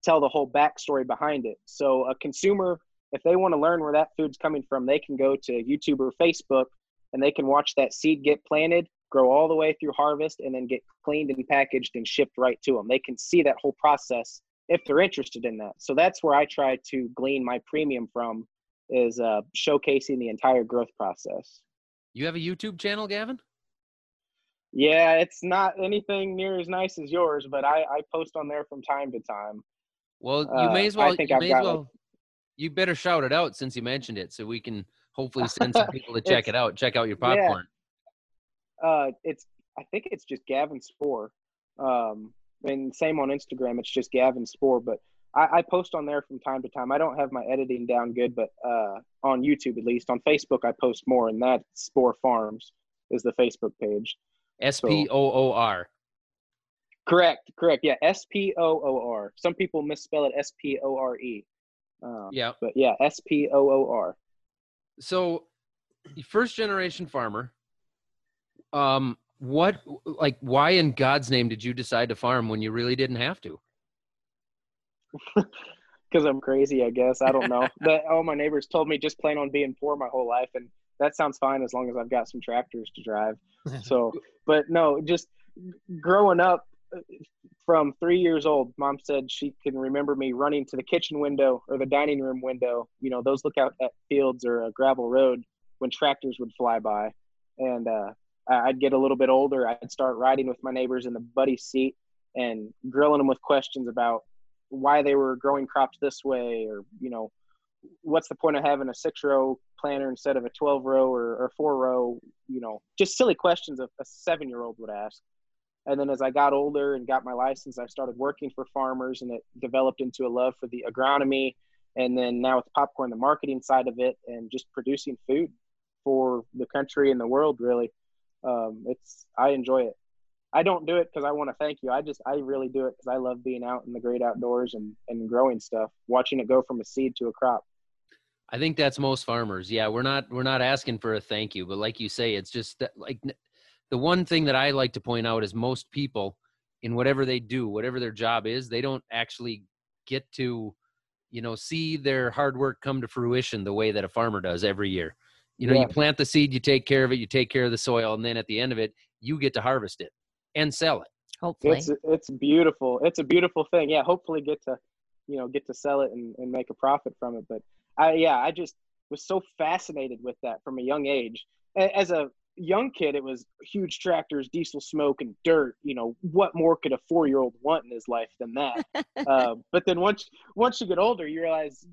S4: tell the whole backstory behind it. So a consumer, if they want to learn where that food's coming from, they can go to YouTube or Facebook and they can watch that seed get planted, grow all the way through harvest, and then get cleaned and packaged and shipped right to them. They can see that whole process if they're interested in that. So that's where I try to glean my premium from is uh, showcasing the entire growth process.
S2: You have a YouTube channel, Gavin?
S4: Yeah, it's not anything near as nice as yours, but I, I post on there from time to time.
S2: Well, you may
S4: Uh,
S2: as
S4: I
S2: well.
S4: think
S2: you
S4: I've
S2: may as
S4: got, like-
S2: you better shout it out since you mentioned it, so we can hopefully send some people to check it out. Check out your popcorn.
S4: Uh, it's I think it's just Gavin Spoor. Um, and same on Instagram, it's just Gavin Spoor. But I, I post on there from time to time. I don't have my editing down good, but uh, on YouTube at least. On Facebook, I post more, and that Spoor Farms is the Facebook page.
S2: S P O O R.
S4: Correct, correct. Yeah, S P O O R. Some people misspell it S P O R E. Um,
S2: Yeah.
S4: But yeah, S P O O R.
S2: So, first generation farmer. Um, what like why in God's name did you decide to farm when you really didn't have to?
S4: Because I'm crazy, I guess. I don't know. that all my neighbors told me just plan on being poor my whole life, and that sounds fine as long as I've got some tractors to drive. So, but no, just growing up from three years old, mom said she can remember me running to the kitchen window or the dining room window. You know, those look out at fields or a gravel road when tractors would fly by. And uh, I- I'd get a little bit older. I'd start riding with my neighbors in the buddy seat and grilling them with questions about why they were growing crops this way or, you know, what's the point of having a six row planter instead of a 12 row or, or four row you know just silly questions a, a seven year old would ask and then as i got older and got my license i started working for farmers and it developed into a love for the agronomy and then now with popcorn the marketing side of it and just producing food for the country and the world really um, it's i enjoy it i don't do it because i want to thank you i just i really do it because i love being out in the great outdoors and, and growing stuff watching it go from a seed to a crop
S2: I think that's most farmers. Yeah, we're not we're not asking for a thank you, but like you say, it's just that, like the one thing that I like to point out is most people in whatever they do, whatever their job is, they don't actually get to you know see their hard work come to fruition the way that a farmer does every year. You know,
S4: Yeah.
S2: you plant the seed, you take care of it, you take care of the soil, and then at the end of it, you get to harvest it and sell it.
S3: Hopefully.
S4: it's it's beautiful it's a beautiful thing yeah hopefully get to you know get to sell it and, and make a profit from it but i yeah i just was so fascinated with that from a young age as a young kid it was huge tractors diesel smoke and dirt you know what more could a four year old want in his life than that uh, but then once once you get older you realize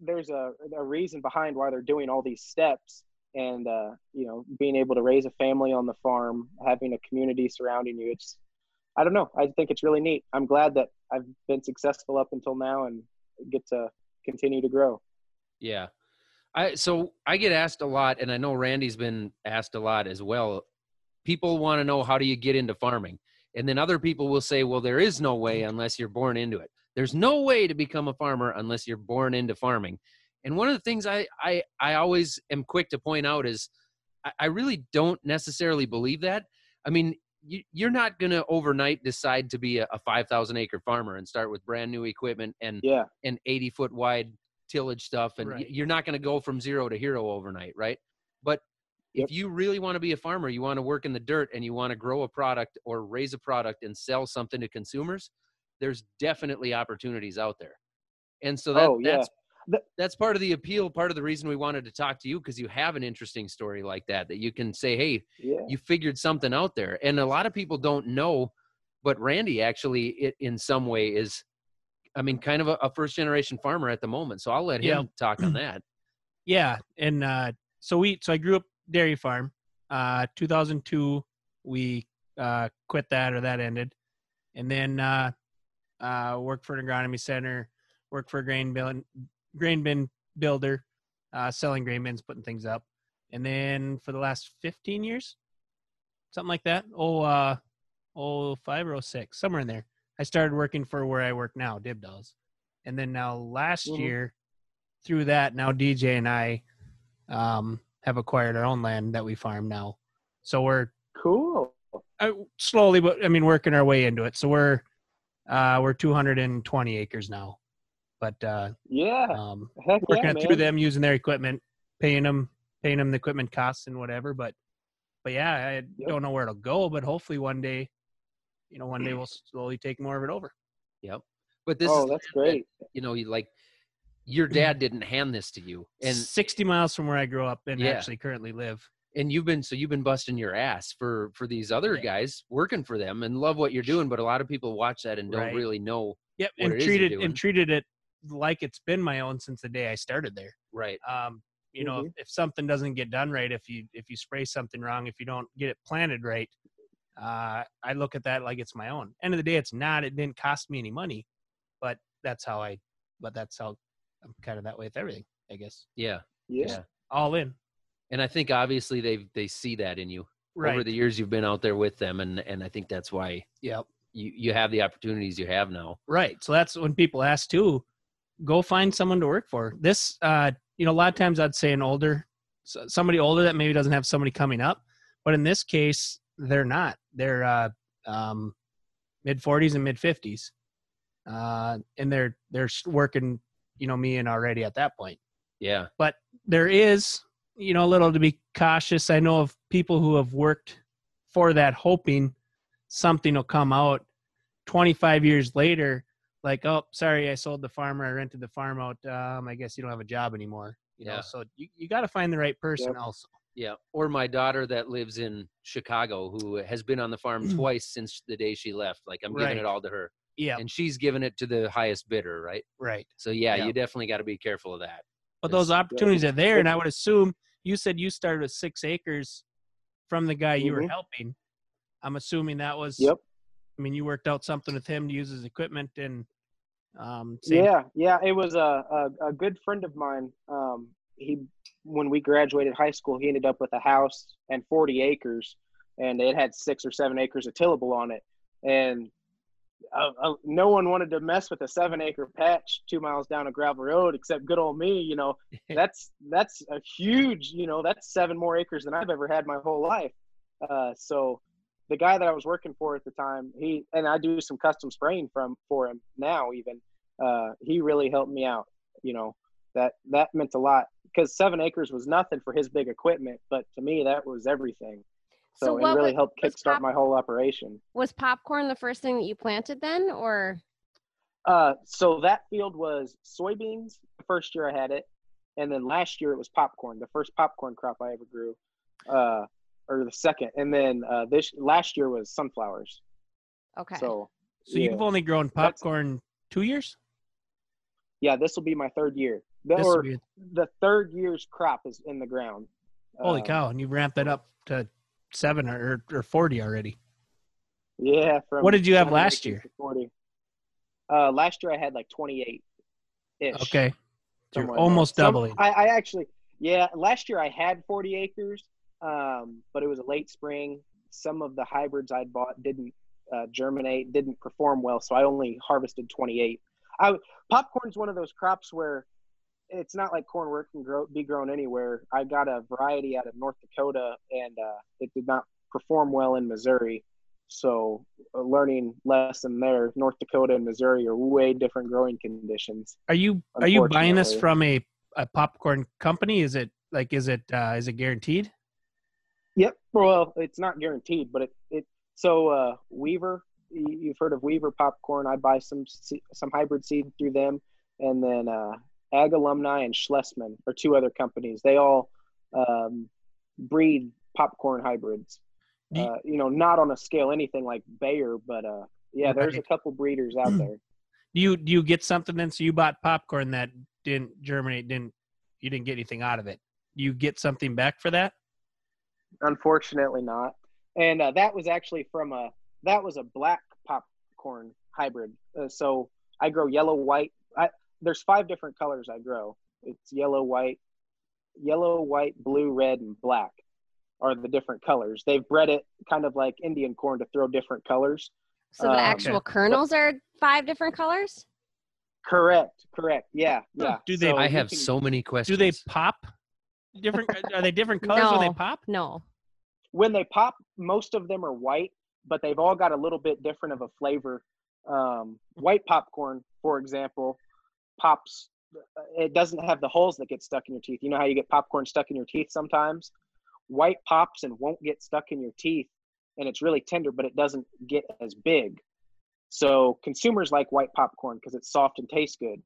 S4: there's a, a reason behind why they're doing all these steps and uh, you know being able to raise a family on the farm having a community surrounding you it's I don't know. I think it's really neat. I'm glad that I've been successful up until now and get to continue to grow.
S2: Yeah. I so I get asked a lot and I know Randy's been asked a lot as well. People want to know how do you get into farming? And then other people will say, well, there is no way unless you're born into it. There's no way to become a farmer unless you're born into farming. And one of the things I I, I always am quick to point out is I, I really don't necessarily believe that. I mean, you, you're not going to overnight decide to be a, a 5,000 acre farmer and start with brand new equipment and
S4: Yeah.
S2: and 80 foot wide tillage stuff and
S1: Right.
S2: you're not going to go from zero to hero overnight right but
S4: Yep.
S2: if you really want to be a farmer you want to work in the dirt and you want to grow a product or raise a product and sell something to consumers there's definitely opportunities out there and so that,
S4: Oh, yeah.
S2: that's
S4: The-
S2: that's part of the appeal part of the reason we wanted to talk to you because you have an interesting story like that that you can say hey
S4: Yeah.
S2: you figured something out there and a lot of people don't know but randy actually it, in some way is i mean kind of a, a first generation farmer at the moment so i'll let him
S1: Yeah.
S2: talk on that
S1: Yeah, and uh, so we so I grew up dairy farm. Uh, 2002, we uh, quit that or that ended, and then uh, uh, worked for an agronomy center, worked for a grain bin grain bin builder, uh, selling grain bins, putting things up, and then for the last 15 years, something like that. Oh, uh, oh five or oh six, somewhere in there. I started working for where I work now, Dib Dolls, and then now last
S4: Mhm.
S1: year, through that, now DJ and I um, have acquired our own land that we farm now. So we're
S4: Cool.
S1: uh, slowly, but I mean, working our way into it. So we're uh, we're 220 acres now, but uh,
S4: Yeah.
S1: um,
S4: Heck
S1: working
S4: yeah,
S1: it through them using their equipment, paying them paying them the equipment costs and whatever. But but yeah, I don't know where it'll go, but hopefully one day, you know, one day we'll slowly take more of it over.
S2: yep but this
S4: oh,
S2: is
S4: that's
S2: that,
S4: great.
S2: you know you like your dad didn't hand this to you and
S1: 60 miles from where I grew up and
S2: Yeah.
S1: actually currently live.
S2: and you've been so you've been busting your ass for for these other
S1: Yeah.
S2: guys working for them and love what you're doing but a lot of people watch that and don't
S1: Right.
S2: really know
S1: Yep, and
S2: it is you're
S1: treated and treated it like it's been my own since the day I started there.
S2: right
S1: um, you know
S4: Mhm.
S1: if, if something doesn't get done right if you if you spray something wrong if you don't get it planted right uh, i look at that like it's my own end of the day it's not it didn't cost me any money but that's how I. But that's how I'm kind of that way with everything. I guess
S2: Yeah.
S4: Yeah.
S2: Yeah.
S1: all in.
S2: And I think obviously they they see that in you
S1: Right.
S2: over the years you've been out there with them, and and I think that's why
S1: yep.
S2: you you have the opportunities you have now.
S1: Right. So that's when people ask too, go find someone to work for. This, uh, you know, a lot of times I'd say an older, somebody older that maybe doesn't have somebody coming up, but in this case, they're not. They're uh, um, mid forties and mid fifties, uh, and they're they're working, you know, me and already at that point.
S2: Yeah.
S1: But there is, you know, a little to be cautious. I know of people who have worked for that, hoping something will come out 25 years later like oh sorry i sold the farmer i rented the farm out um i guess you don't have a job anymore you know
S2: Yeah.
S1: so you, you got to find the right person
S4: Yep.
S1: also
S2: Yeah. Or my daughter that lives in Chicago who has been on the farm twice since the day she left. Like I'm giving
S1: Right.
S2: it all to her.
S1: yeah
S2: And she's giving it to the highest bidder, right?
S1: right
S2: So yeah,
S1: Yeah.
S2: you definitely got to be careful of that.
S1: but those opportunities are there and i would assume you said you started with six acres from the guy you were
S4: Mhm.
S1: helping i'm assuming that was
S4: Yep.
S1: i mean you worked out something with him to use his equipment and um
S4: Yeah, yeah. It was a, a, a good friend of mine. Um, he when we graduated high school, he ended up with a house and 40 acres, and it had six or seven acres of tillable on it. And uh, uh, no one wanted to mess with a seven acre patch two miles down a gravel road except good old me. You know, that's that's a huge. You know, that's seven more acres than I've ever had my whole life. Uh, so the guy that I was working for at the time, he and I do some custom spraying from for him now even. Uh, he really helped me out. You know, that that meant a lot because seven acres was nothing for his big equipment, but to me that was everything. So,
S3: So
S4: it really
S3: wa-
S4: helped
S3: was
S4: kickstart
S3: pop-
S4: my whole operation.
S3: Was popcorn the first thing that you planted then, or
S4: Uh, so that field was soybeans the first year I had it, and then last year it was popcorn, the first popcorn crop I ever grew, uh, or the second, and then uh, this last year was sunflowers.
S3: okay?
S4: So
S1: so
S4: yeah.
S1: you've only grown
S4: That's-
S1: popcorn two years
S4: yeah, this will be my third year. The,
S1: This will
S4: or
S1: be-
S4: the third year's crop is in the ground.
S1: holy
S4: Uh,
S1: cow and you've ramped that up to seven or, or 40 already
S4: Yeah. From
S1: What did you have last year?
S4: Forty. Uh, last year I had like twenty-eight. Ish.
S1: okay So you're
S4: somewhere in
S1: almost
S4: Some-
S1: doubling
S4: I, I actually, yeah, last year I had 40 acres, um, but it was a late spring. Some of the hybrids I'd bought didn't uh, germinate, didn't perform well, so I only harvested 28. I popcorn's one of those crops where it's not like corn where it can grow be grown anywhere. I got a variety out of North Dakota, and uh, it did not perform well in Missouri. So, a learning lesson there: North Dakota and Missouri are way different growing conditions.
S1: Are you are you buying this from a, a popcorn company? Is it like is it uh, is it guaranteed?
S4: Yep. Well, it's not guaranteed, but it it so uh, Weaver. you- You've heard of Weaver popcorn. I buy some some hybrid seed through them, and then uh, Ag Alumni and Schlessman are two other companies. They all um, breed popcorn hybrids.
S1: You-
S4: Uh, you know, not on a scale anything like Bayer, but uh, yeah, there's a couple breeders out there.
S1: Do you do you get something then? So you bought popcorn that didn't germinate, didn't you didn't get anything out of it? Do you get something back for that?
S4: Unfortunately, not. And uh, that was actually from a that was a black popcorn hybrid. Uh, so I grow yellow, white. I, there's five different colors I grow. It's yellow, white, yellow, white, blue, red, and black are the different colors. They've bred it kind of like Indian corn to throw different colors.
S3: so the
S4: um,
S3: actual kernels are five different colors.
S4: Correct. Correct. Yeah. Yeah.
S1: Do they-
S4: So
S2: I have
S4: can-
S2: so many questions.
S1: Do they pop? Different? are they different colors when they
S3: No.
S1: pop?
S3: No.
S4: when they pop, most of them are white, but they've all got a little bit different of a flavor. Um, white popcorn, for example, pops. It doesn't have the holes that get stuck in your teeth. You know how you get popcorn stuck in your teeth sometimes. White pops and won't get stuck in your teeth, and it's really tender, but it doesn't get as big. So consumers like white popcorn because it's soft and tastes good.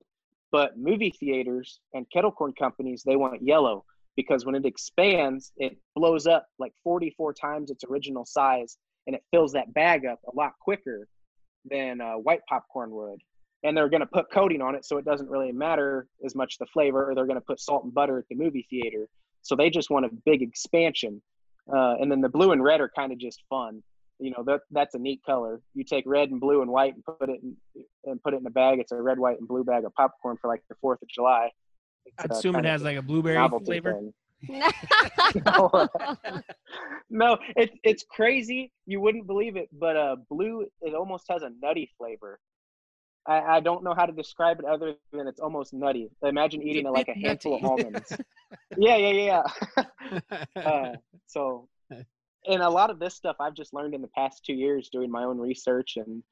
S4: But movie theaters and kettle corn companies, they want yellow because when it expands, it blows up like 44 times its original size and it fills that bag up a lot quicker than uh, white popcorn would. And they're going to put coating on it so it doesn't really matter as much the flavor, or they're going to put salt and butter at the movie theater. So they just want a big expansion. Uh, and then the blue and red are kind of just fun. you know that that's a neat color. You take red and blue and white and put it in and put it in a bag. It's a red, white, and blue bag of popcorn for like the Fourth of July. It's,
S1: I'd
S4: uh,
S1: assume it has like a blueberry flavor.
S4: thing. no, it's it's crazy. You wouldn't believe it, but uh, blue it almost has a nutty flavor. I, I don't know how to describe it other than it's almost nutty. Imagine eating
S1: a
S4: like a handful of almonds. yeah, yeah, yeah. uh, so, and a lot of this stuff I've just learned in the past two years doing my own research and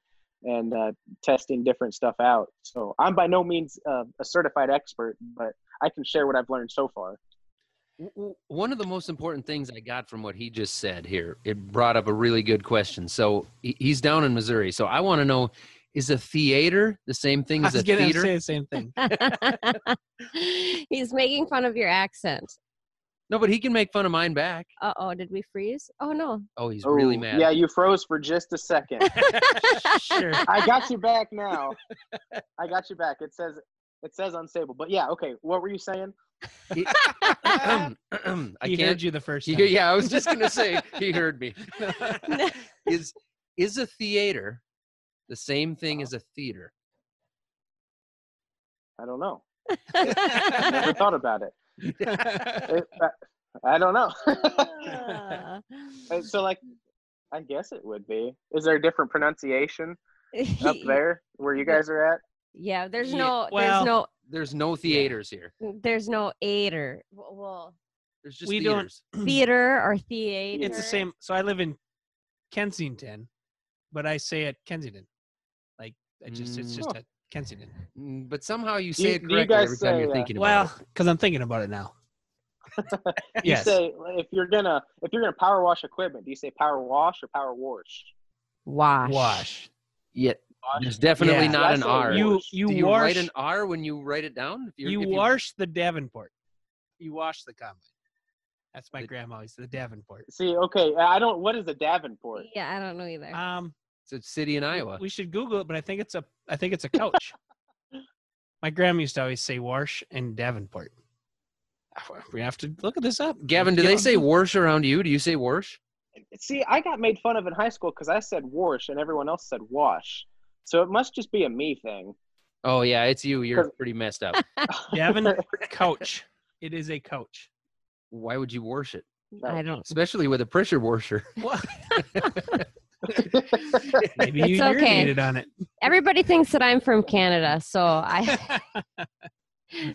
S4: and uh, testing different stuff out. So I'm by no means uh, a certified expert, but I can share what I've learned so far.
S2: W- w- One of the most important things I got from what he just said here, it brought up a really good question. So he's down in Missouri. So I want to know is a theater the same thing
S1: I
S2: as
S1: was
S2: a theater?
S1: say the same thing.
S3: He's making fun of your accent.
S2: No, but he can make fun of mine back.
S3: Uh oh, did we freeze? Oh no.
S2: Oh, he's really mad.
S4: Yeah, you froze for just a second.
S1: sure.
S4: I got you back now. I got you back. It says it says unstable. But yeah, okay. What were you saying?
S2: I
S1: he heard you the first
S2: Yeah,
S1: time.
S2: yeah, I was just gonna say he heard me. is is a theater the same thing as a theater?
S4: I don't know. I never thought about it. It- I, I don't know.
S3: Ah.
S4: Uh, so like I guess it would be. Is there a different pronunciation up there where you guys are at?
S3: Yeah, there's
S1: Yeah,
S3: no
S1: well-
S3: there's no
S2: There's no theaters here.
S3: there's no aider. Well, well
S2: There's just
S1: We don't-
S2: theaters.
S3: theater or theater.
S1: It's the same. So I live in Kensington, but I say it Kensington. Like I just it's just
S4: Mm.
S1: a Kensington.
S2: Mm, But somehow you say
S4: you-
S2: it
S4: do you
S2: correctly
S4: guys
S2: every time you're
S4: say, uh,
S2: thinking about
S1: Well,
S2: it.
S1: Well, because I'm thinking about it now.
S4: You
S1: yes.
S4: say if you're gonna if you're gonna power wash equipment, do you say power wash or power wash?
S3: wash.
S1: Wash.
S2: Yeah, there's definitely
S1: Yeah.
S2: not
S4: I
S2: an R.
S1: You you
S2: Do you
S1: wash
S2: write an R when you write it down? If you're-
S1: you
S2: if
S1: wash the Davenport. You wash the combine. That's my
S2: The-
S1: grandma used the Davenport.
S4: See, okay, I don't. What is a Davenport?
S3: Yeah, I don't know either.
S1: Um,
S2: It's a city in Iowa.
S1: we should Google it, but I think it's a I think it's a couch. my grandma used to always say wash and Davenport. We have to look at this up.
S2: Gavin, do they say warsh around you? Do you say warsh?
S4: See, I got made fun of in high school because I said wash and everyone else said wash. So it must just be a me thing.
S2: Oh yeah, it's you. You're pretty messed up.
S1: Davenport couch? It is a couch.
S2: Why would you wash it?
S3: I don't.
S2: Especially with a pressure washer.
S1: What? Maybe you
S3: It's okay.
S1: urinated on it.
S3: Everybody thinks that I'm from Canada, so I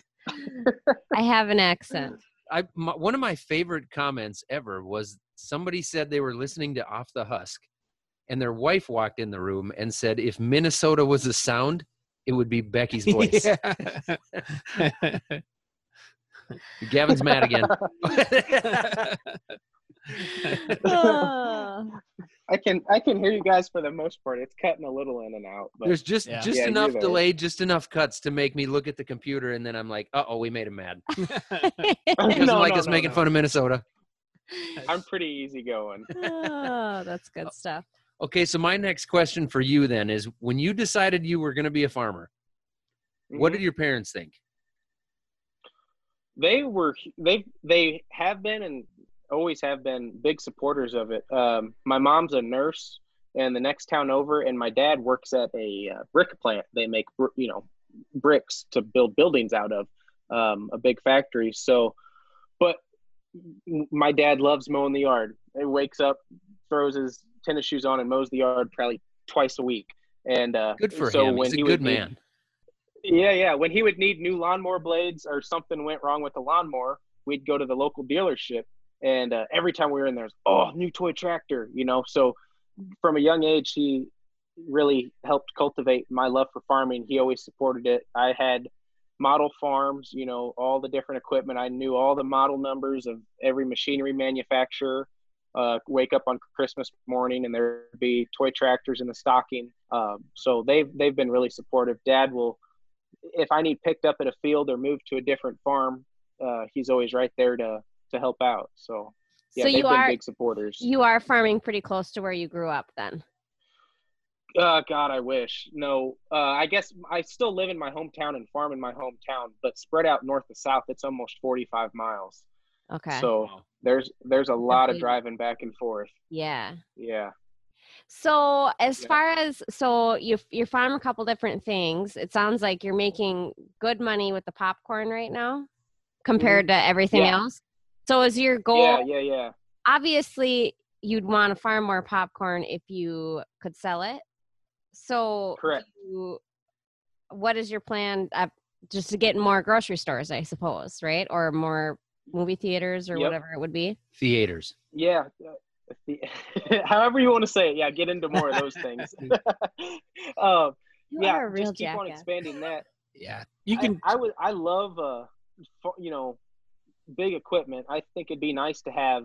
S3: I have an accent.
S2: I my, one of my favorite comments ever was somebody said they were listening to Off the Husk, and their wife walked in the room and said, "If Minnesota was a sound, it would be Becky's voice." Gavin's mad again.
S3: Ah.
S4: I can I can hear you guys for the most part. It's cutting a little in and out, but
S2: There's just
S1: Yeah.
S2: just
S4: Yeah,
S2: enough delay, just enough cuts to make me look at the computer, and then I'm like, "Uh oh, we made him mad." Doesn't
S4: No,
S2: like
S4: no,
S2: us
S4: no,
S2: making
S4: no.
S2: fun of Minnesota.
S4: I'm pretty easy-going.
S3: oh, that's good stuff.
S2: Okay, so my next question for you then is: When you decided you were going to be a farmer, what
S4: Mhm.
S2: did your parents think?
S4: they were they they have been and always have been big supporters of it. Um, my mom's a nurse in the next town over, and my dad works at a uh, brick plant. They make you know bricks to build buildings out of um, a big factory. So, but my dad loves mowing the yard. He wakes up, throws his tennis shoes on, and mows the yard probably twice a week. And uh,
S2: Good for
S4: so
S2: him.
S4: When
S2: He's a good
S4: need-
S2: man.
S4: yeah, yeah. When he would need new lawnmower blades or something went wrong with the lawnmower, we'd go to the local dealership, and uh, every time we were in there, oh, new toy tractor, you know. So from a young age, he really helped cultivate my love for farming. He always supported it. I had model farms, you know, all the different equipment. I knew all the model numbers of every machinery manufacturer. Uh, wake up on Christmas morning and there'd be toy tractors in the stocking. Um, so they've they've been really supportive. Dad will if I need picked up at a field or moved to a different farm, uh, he's always right there to to help out. So yeah,
S3: so you are
S4: big supporters.
S3: you are farming pretty close to where you grew up then.
S4: uh, God, I wish. No, uh, I guess I still live in my hometown and farm in my hometown, but spread out north to south, it's almost 45 miles.
S3: Okay.
S4: So there's there's a lot of driving back and forth.
S3: yeah.
S4: Yeah.
S3: So as
S4: Yeah.
S3: far as so you you farm a couple different things. It sounds like you're making good money with the popcorn right now compared to everything
S4: Yeah.
S3: else. So is your goal
S4: Yeah, yeah, yeah.
S3: obviously you'd want to farm more popcorn if you could sell it. So
S4: Correct.
S3: you- what is your plan uh, just to get more grocery stores, I suppose, right? Or more movie theaters or
S4: Yep.
S3: whatever it would be.
S2: Theaters.
S4: Yeah. however you want to say it. Yeah, get into more of those things. um,
S3: You
S4: yeah,
S3: are a real
S4: just keep on expanding that.
S1: Yeah, you can.
S4: I, would. I love. Uh, fo- you know, big equipment. I think it'd be nice to have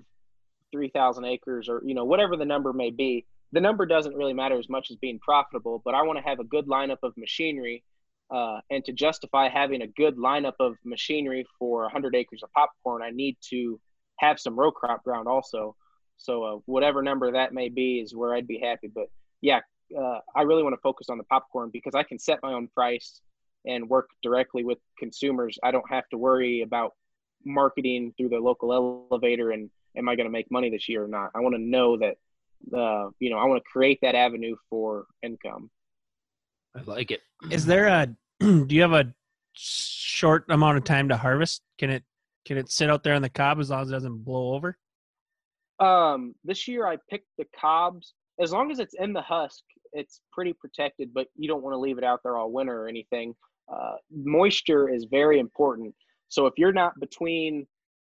S4: three thousand acres, or you know, whatever the number may be. The number doesn't really matter as much as being profitable, but I want to have a good lineup of machinery. Uh, and to justify having a good lineup of machinery for 100 acres of popcorn, I need to have some row crop ground also. So uh, whatever number that may be is where I'd be happy. But yeah, uh, I really want to focus on the popcorn because I can set my own price and work directly with consumers. I don't have to worry about marketing through the local elevator and am I going to make money this year or not. I want to know that, uh, you know, I want to create that avenue for income.
S2: I like it.
S1: Is there a? do you have a short amount of time to harvest? Can it? Can it sit out there on the cob as long as it doesn't blow over?
S4: Um, this year I picked the cobs. As long as it's in the husk, it's pretty protected, but you don't want to leave it out there all winter or anything. Uh, moisture is very important. So if you're not between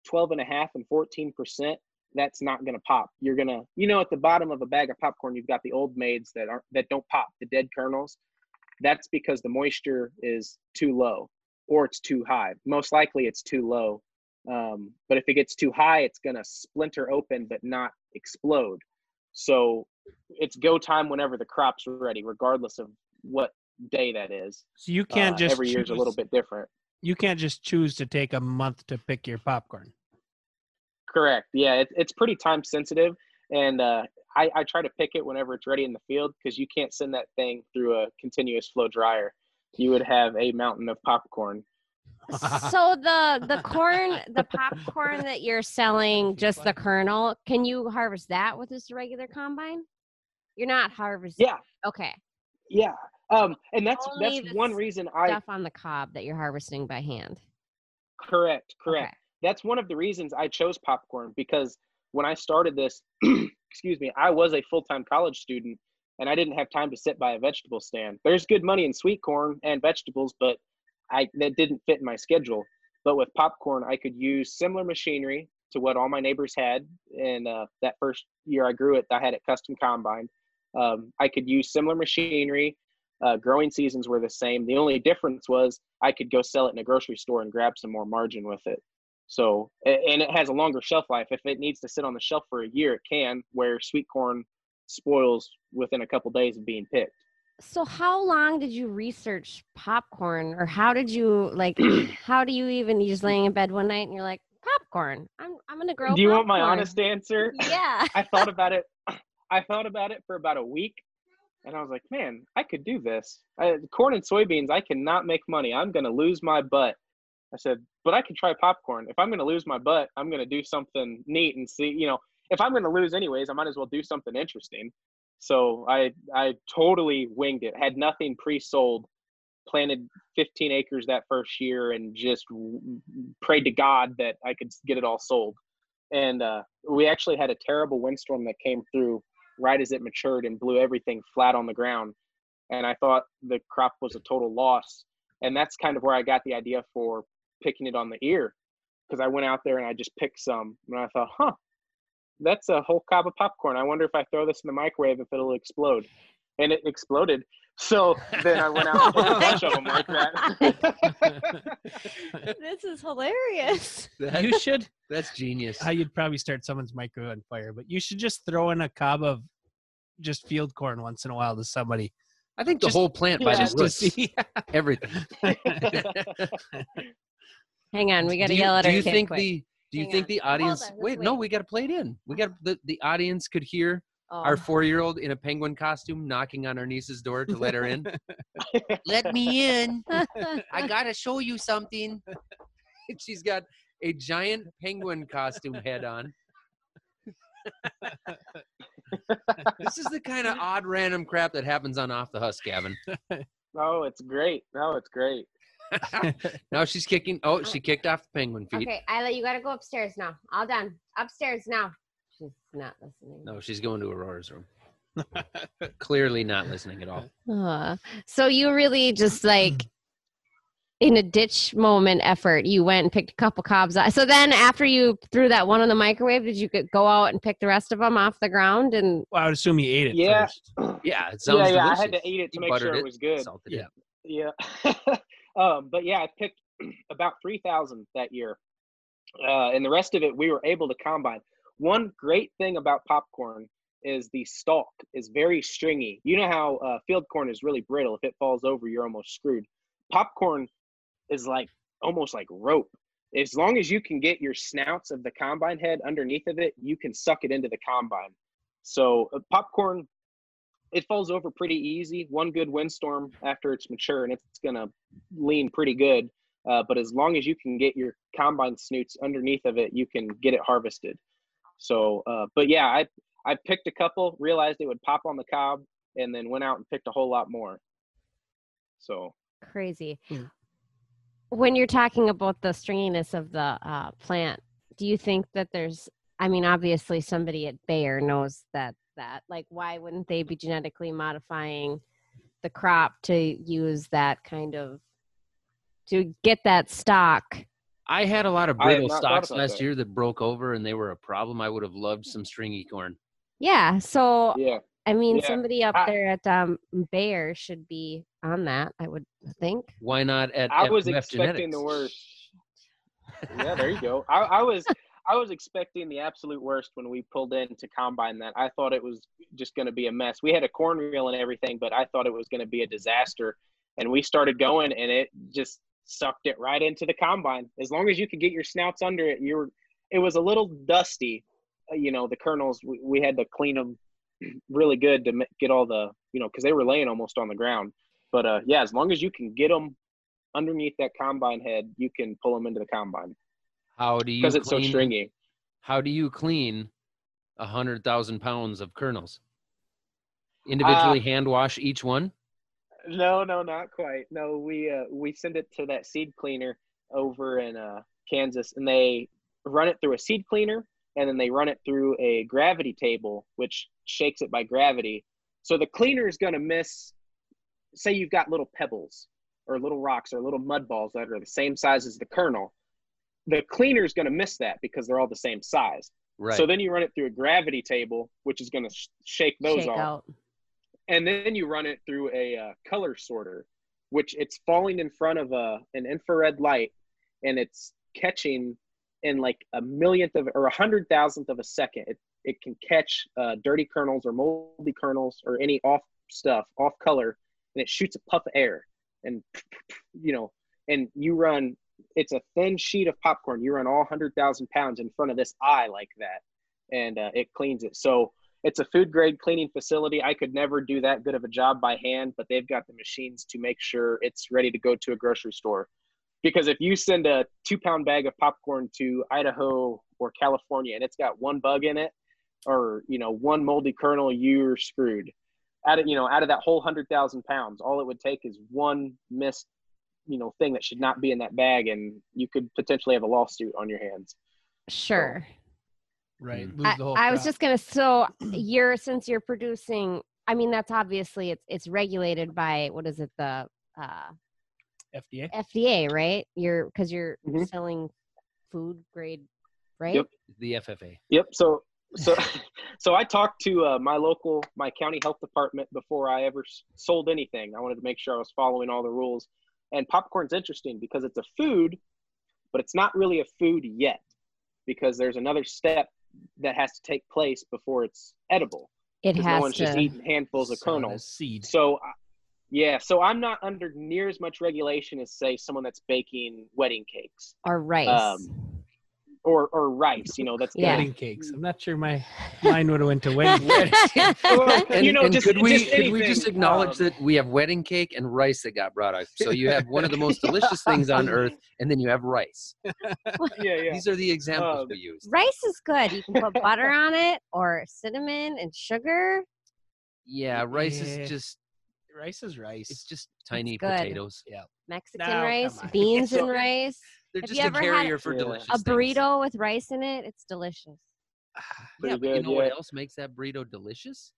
S4: 12 and a half and 14 percent, that's not going to pop. You're going to, you know, at the bottom of a bag of popcorn, you've got the old maids that aren't, that don't pop, the dead kernels. That's because the moisture is too low or it's too high. Most likely it's too low. Um, but if it gets too high, it's going to splinter open but not explode. So it's go time whenever the crop's ready, regardless of what day that is.
S1: So you can't
S4: Uh,
S1: just
S4: every year's a little bit different.
S1: You can't just choose to take a month to pick your popcorn.
S4: Correct. Yeah, it, it's pretty time sensitive, and uh, I, I try to pick it whenever it's ready in the field because you can't send that thing through a continuous flow dryer. You would have a mountain of popcorn.
S3: so the the corn, the popcorn that you're selling, just the kernel, can you harvest that with just a regular combine? You're not harvesting.
S4: Yeah,
S3: Okay.
S4: yeah. Um, and that's
S3: Only
S4: that's one reason I
S3: Stuff on the cob that you're harvesting by hand.
S4: correct correct.
S3: Okay.
S4: that's one of the reasons I chose popcorn because when I started this, excuse me, I was a full time college student and I didn't have time to sit by a vegetable stand. There's good money in sweet corn and vegetables, but I that didn't fit in my schedule. But with popcorn, I could use similar machinery to what all my neighbors had. And uh, that first year I grew it, I had it custom combined. Um, I could use similar machinery. Uh, growing seasons were the same. The only difference was I could go sell it in a grocery store and grab some more margin with it. So, and it has a longer shelf life. If it needs to sit on the shelf for a year, it can, where sweet corn spoils within a couple days of being picked.
S3: So how long did you research popcorn or how did you like how do you even you just laying in bed one night and you're like popcorn I'm I'm going to grow
S4: Do you want my honest answer?
S3: Yeah.
S4: I thought about it. I thought about it for about a week, and I was like, "Man, I could do this. I, corn and soybeans, I cannot make money. I'm gonna lose my butt." I said, "But I could try popcorn. If I'm gonna lose my butt, I'm gonna do something neat and see. You know, if I'm gonna lose anyways, I might as well do something interesting." So I I totally winged it. Had nothing pre-sold. Planted 15 acres that first year and just prayed to God that I could get it all sold and uh, we actually had a terrible windstorm that came through right as it matured and blew everything flat on the ground. And i thought the crop was a total loss. And that's kind of where i got the idea for picking it on the ear because i went out there and i just picked some. And i thought huh that's a whole cob of popcorn. I wonder if i throw this in the microwave if it'll explode. And it exploded so then i went out and picked a bunch of them like that
S3: this is hilarious.
S2: That-
S1: you should.
S2: that's genius.
S1: How you'd probably start someone's microwave on fire, but you should just throw in a cob of just field corn once in a while to somebody.
S2: I think the
S1: just-
S2: whole plant by
S4: yeah,
S2: the
S1: just to
S2: roots,
S1: see.
S2: everything.
S3: Hang on, we got to
S2: do you,
S3: yell at
S2: do
S3: our
S2: you
S3: kid
S2: think
S3: quick.
S2: the do you
S3: Hang
S2: think
S3: on.
S2: the audience
S3: on, let's
S2: wait, no we got to play it in we got the, the audience could hear
S3: Oh.
S2: our um, four-year-old in a penguin costume knocking on our niece's door to let her in let me in i gotta show you something she's got a giant penguin costume head on This is the kind of odd random crap that happens on off the husk, Gavin.
S4: Oh, it's great. No, it's great.
S2: now she's kicking. Oh, she kicked off the penguin feet.
S3: Okay, Isla, you gotta go upstairs now. All done. Upstairs now. She's not listening.
S2: No, she's going to Aurora's room. Clearly not listening at all.
S3: Uh, so you really just like in a ditch moment effort, you went and picked a couple cobs. out- So then after you threw that one in the microwave, did you go- go out and pick the rest of them off the ground? And
S1: Well, I would assume he ate it
S4: Yeah.
S1: first.
S2: Yeah, it sounds
S4: yeah, yeah.
S2: delicious.
S4: I had to eat it to
S2: You
S4: make
S2: buttered
S4: sure it was good.
S2: salted
S1: Yeah.
S2: it.
S4: Yeah. um, but yeah, I picked about 3,000 that year. Uh, and the rest of it, we were able to combine. One great thing about popcorn is the stalk is very stringy. You know how uh, field corn is really brittle. If it falls over, you're almost screwed. Popcorn is like almost like rope. As long as you can get your snouts of the combine head underneath of it, you can suck it into the combine. So uh, popcorn, it falls over pretty easy. One good windstorm after it's mature, and it's gonna lean pretty good. Uh, but as long as you can get your combine snoots underneath of it, you can get it harvested. So, uh, but yeah, I I picked a couple, realized it would pop on the cob, and then went out and picked a whole lot more. So
S3: crazy.
S1: Hmm.
S3: When you're talking about the stringiness of the uh, plant, do you think that there's? I mean, obviously, somebody at Bayer knows that. That like, why wouldn't they be genetically modifying the crop to use that kind of to get that stock?
S2: I had a lot of brittle
S4: not thought
S2: stalks
S4: about
S2: last
S4: that.
S2: year that broke over and they were a problem. I would have loved some stringy corn.
S3: Yeah. So
S4: yeah,
S3: I mean,
S4: Yeah.
S3: somebody up
S4: I-
S3: there at um, Bayer should be on that. I would think.
S2: Why not at
S4: I was
S2: FMF
S4: expecting
S2: Genetics?
S4: the worst. Yeah, there you go. I, I was I was expecting the absolute worst when we pulled in to combine that. I thought it was just going to be a mess. We had a corn reel and everything, but I thought it was going to be a disaster. And we started going, and it just sucked it right into the combine. As long as you could get your snouts under it, you were. It was a little dusty, uh, you know. The kernels we, we had to clean them really good to get all the, you know, because they were laying almost on the ground. But uh, yeah, as long as you can get them underneath that combine head, you can pull them into the combine
S2: How do you
S4: because it's so stringy.
S2: How do you clean a hundred thousand pounds of kernels? Individually
S4: Uh,
S2: hand wash each one.
S4: No, no, not quite. No, we uh, we send it to that seed cleaner over in uh, Kansas, and they run it through a seed cleaner, and then they run it through a gravity table, which shakes it by gravity. So the cleaner is going to miss. Say you've got little pebbles or little rocks or little mud balls that are the same size as the kernel. The cleaner is going to miss that because they're all the same size.
S2: Right.
S4: So then you run it through a gravity table, which is going to sh- shake those
S3: Shake
S4: off
S3: out.
S4: And then you run it through a uh, color sorter which it's falling in front of a an infrared light and it's catching in like a millionth of or a hundred thousandth of a second. It, it can catch uh, dirty kernels or moldy kernels or any off stuff off color and it shoots a puff of air. And you know and you run it's a thin sheet of popcorn. You run all 100000 pounds in front of this eye like that and uh, it cleans it. So it's a food grade cleaning facility. I could never do that good of a job by hand, but they've got the machines to make sure it's ready to go to a grocery store. Because if you send a two pound bag of popcorn to Idaho or California and it's got one bug in it or, you know, one moldy kernel, you're screwed. Out of, you know, out of that whole hundred thousand pounds, all it would take is one missed, you know, thing that should not be in that bag and you could potentially have a lawsuit on your hands.
S3: Sure.
S1: Right.
S2: Mm.
S1: Lose
S3: I,
S1: the whole
S3: I was
S1: crop.
S3: just gonna. So you're since you're producing. I mean, that's obviously it's it's regulated by what is it the uh,
S1: FDA.
S3: FDA, right? You're because you're
S4: Mhm.
S3: selling food grade, right?
S4: Yep.
S2: the FFA.
S4: Yep. So so so I talked to uh, my local my county health department before I ever sold anything. I wanted to make sure I was following all the rules. And popcorn's interesting because it's a food, but it's not really a food yet because there's another step that has to take place before it's edible.
S3: It has
S4: no one's
S3: to.
S4: just eating handfuls of
S1: Sell it as
S4: kernels.
S1: Seed.
S4: So, yeah, so I'm not under near as much regulation as say someone that's baking wedding cakes.
S3: or rice.
S4: um, or or rice. You know, that's
S3: Yeah.
S1: Wedding cakes. I'm not sure my mind would have went to wedding.
S4: Well,
S2: And,
S4: you know,
S2: and
S4: just,
S2: could we
S4: just
S2: could we just acknowledge
S4: um,
S2: that we have wedding cake and rice that got brought out? So you have one of the most delicious things on earth, and then you have rice.
S4: Yeah, yeah.
S2: These are the examples
S4: Um,
S2: we use.
S3: Rice is good. You can put butter on it or cinnamon and sugar.
S2: Yeah, rice
S1: Yeah.
S2: is just
S1: rice is rice.
S2: it's just tiny
S3: good.
S2: potatoes. Yeah.
S3: Mexican
S1: No,
S3: rice, beans
S4: So-
S3: and rice.
S2: They're
S3: Have
S2: just
S3: you
S2: a
S3: ever had
S2: carrier for
S4: Yeah.
S2: delicious
S3: A
S2: things.
S3: burrito with rice in it. It's delicious.
S2: Ah,
S4: yeah,
S2: but you
S4: uh,
S2: know what else makes that burrito delicious?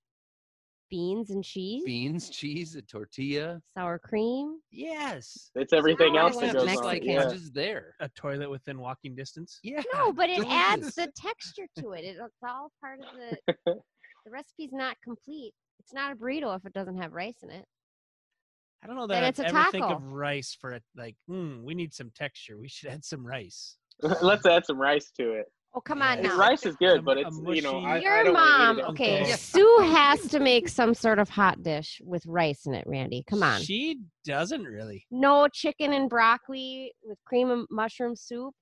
S3: Beans and cheese.
S2: Beans, cheese, a tortilla.
S3: Sour cream.
S2: Yes.
S4: It's everything
S3: Now
S4: else that goes
S2: just
S4: on.
S2: like
S3: Mexican.
S2: it's just there.
S1: a toilet within walking distance.
S2: Yeah.
S3: No, but it adds the texture to it. it. It's all part of the. the recipe's not complete. It's not a burrito if it doesn't have rice in it.
S1: I don't know
S3: Then
S1: that
S3: it's
S1: I'd
S3: a
S1: ever think of rice for it. Like, hmm, we need some texture. We should add some rice.
S4: Let's add some rice to it.
S3: Oh come on now.
S4: Rice is good, but it's you know
S1: mushy-
S4: I, I
S3: Your
S4: don't wanna eat
S3: mom,
S4: it
S3: okay.
S1: Yeah.
S3: Sue has to make some sort of hot dish with rice in it, Randy. Come on.
S1: She doesn't really.
S3: No chicken and broccoli with cream and mushroom soup.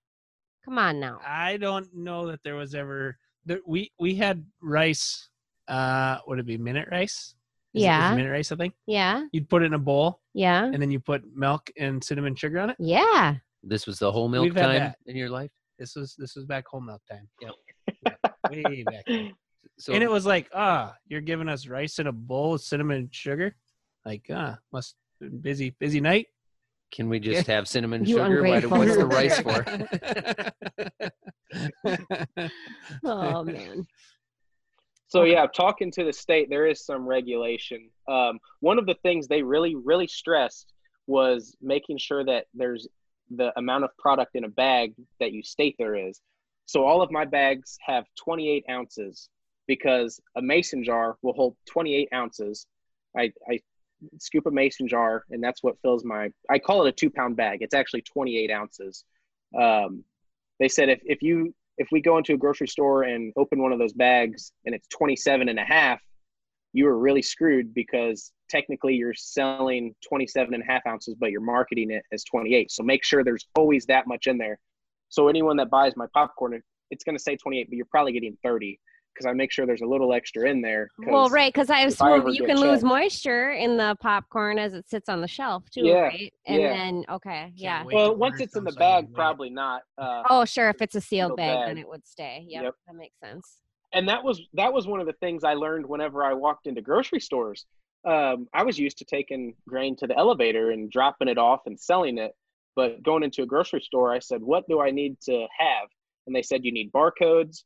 S3: Come on now.
S1: I don't know that there was ever. that we we had rice. Uh, would it be minute rice? Is it- is it
S3: Yeah.
S1: minute rice. I think
S3: Yeah.
S1: you'd put it in a bowl
S3: Yeah.
S1: and then you put milk and cinnamon sugar on it.
S3: Yeah.
S2: This was the whole milk
S1: We've
S2: time in your life.
S1: This was this was back whole milk time.
S2: Yep.
S1: Yeah, way back. then.
S2: So
S1: and it was like, ah, you're giving us rice in a bowl with cinnamon sugar. Like, ah, must been busy busy night.
S2: can we just have cinnamon
S3: You
S2: sugar? Why what's the rice for?
S3: Oh man.
S4: So yeah, talking to the state, there is some regulation. Um, one of the things they really, really stressed was making sure that there's the amount of product in a bag that you state there is. So all of my bags have 28 ounces because a mason jar will hold 28 ounces. I, I scoop a mason jar and that's what fills my. I call it a two pound bag. It's actually 28 ounces. Um, they said if, if you if we go into a grocery store and open one of those bags and it's 27 and a half you are really screwed because technically you're selling 27 and a half ounces but you're marketing it as 28 so make sure there's always that much in there. So anyone that buys my popcorn it's going to say 28 but you're probably getting 30 because i make sure there's a little extra in there.
S3: Well, right, because I
S4: if
S3: assume you
S4: get
S3: can lose
S4: checked-
S3: moisture in the popcorn as it sits on the shelf too,
S4: Yeah,
S3: right? And
S4: yeah.
S3: then okay, yeah.
S4: well once it's in the
S1: so I can
S4: bag probably not uh,
S3: Oh, sure. If it's a sealed
S4: Sealed
S3: bag, then it would stay. Yep,
S4: Yep.
S3: that makes sense.
S4: and that was that was one of the things I learned whenever I walked into grocery stores. Um, I was used to taking grain to the elevator and dropping it off and selling it, but going into a grocery store, I said, "What do I need to have?" And they said, "You need barcodes,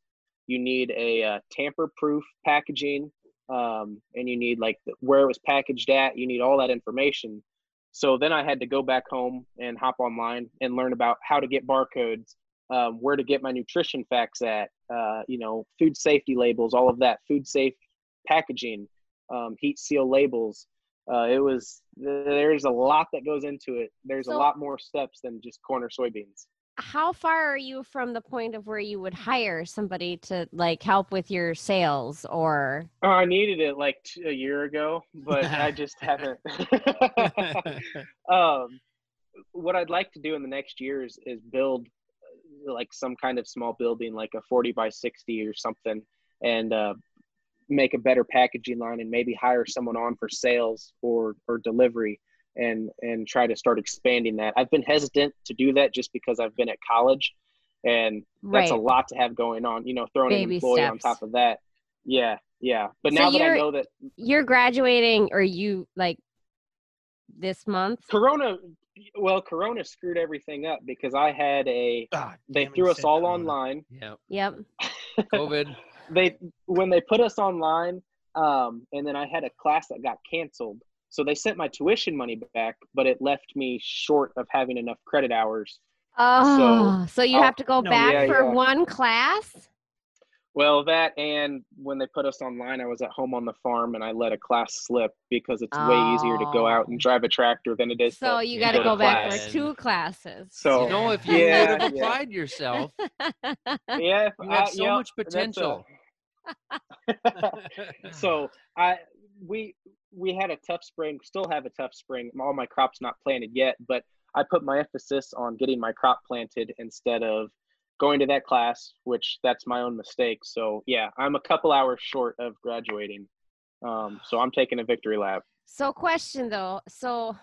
S4: you need a uh, tamper-proof packaging, um, and you need like the, where it was packaged at. You need all that information." So then I had to go back home and hop online and learn about how to get barcodes um, where to get my nutrition facts at, uh, you know, food safety labels, all of that, food safe packaging, um, heat seal labels. Uh, it was there's a lot that goes into it. There's a lot more steps than just corner soybeans.
S3: How far are you from the point of where you would hire somebody to like help with your sales or?
S4: Oh, I needed it like t- a year ago, but I just haven't. um, what I'd like to do in the next year is, is build uh, like some kind of small building, like a 40 by 60 or something, and uh, make a better packaging line and maybe hire someone on for sales or, or delivery and, and try to start expanding that. I've been hesitant to do that just because I've been at college and that's
S3: Right.
S4: a lot to have going on, you know, throwing
S3: Baby
S4: an employee on top of that. Yeah. Yeah. But
S3: So
S4: now that I know that
S3: You're graduating or you like this month?
S4: Corona, well, Corona screwed everything up because I had a.
S1: Ah,
S4: They threw us all
S1: Corona.
S4: online.
S2: Yeah.
S3: Yep.
S2: COVID.
S4: They when they put us online, um, and then I had a class that got canceled. So they sent my tuition money back, but it left me short of having enough credit hours.
S3: Oh, so, you
S4: I'll-
S3: have oh, to go
S1: no,
S3: back
S4: yeah,
S3: for
S4: yeah.
S3: one class?
S4: Well, that and when they put us online, I was at home on the farm and I let a class slip because it's way easier to go out and
S3: Oh.
S4: drive a tractor than it is.
S3: So
S4: to
S3: you got to
S4: go
S3: go back
S2: class.
S3: for two classes.
S4: So
S2: you know, if you
S4: yeah,
S2: would have
S4: yeah.
S2: applied yourself,
S4: yeah, if
S2: you
S4: I-
S2: have so
S4: yep,
S2: much
S4: that's a-
S2: potential.
S4: so I we we had a tough spring, still have a tough spring. All my crops not planted yet, but I put my emphasis on getting my crop planted instead of going to that class, which that's my own mistake. So yeah, I'm a couple hours short of graduating. Um, so I'm taking a victory lap.
S3: So, question though. So,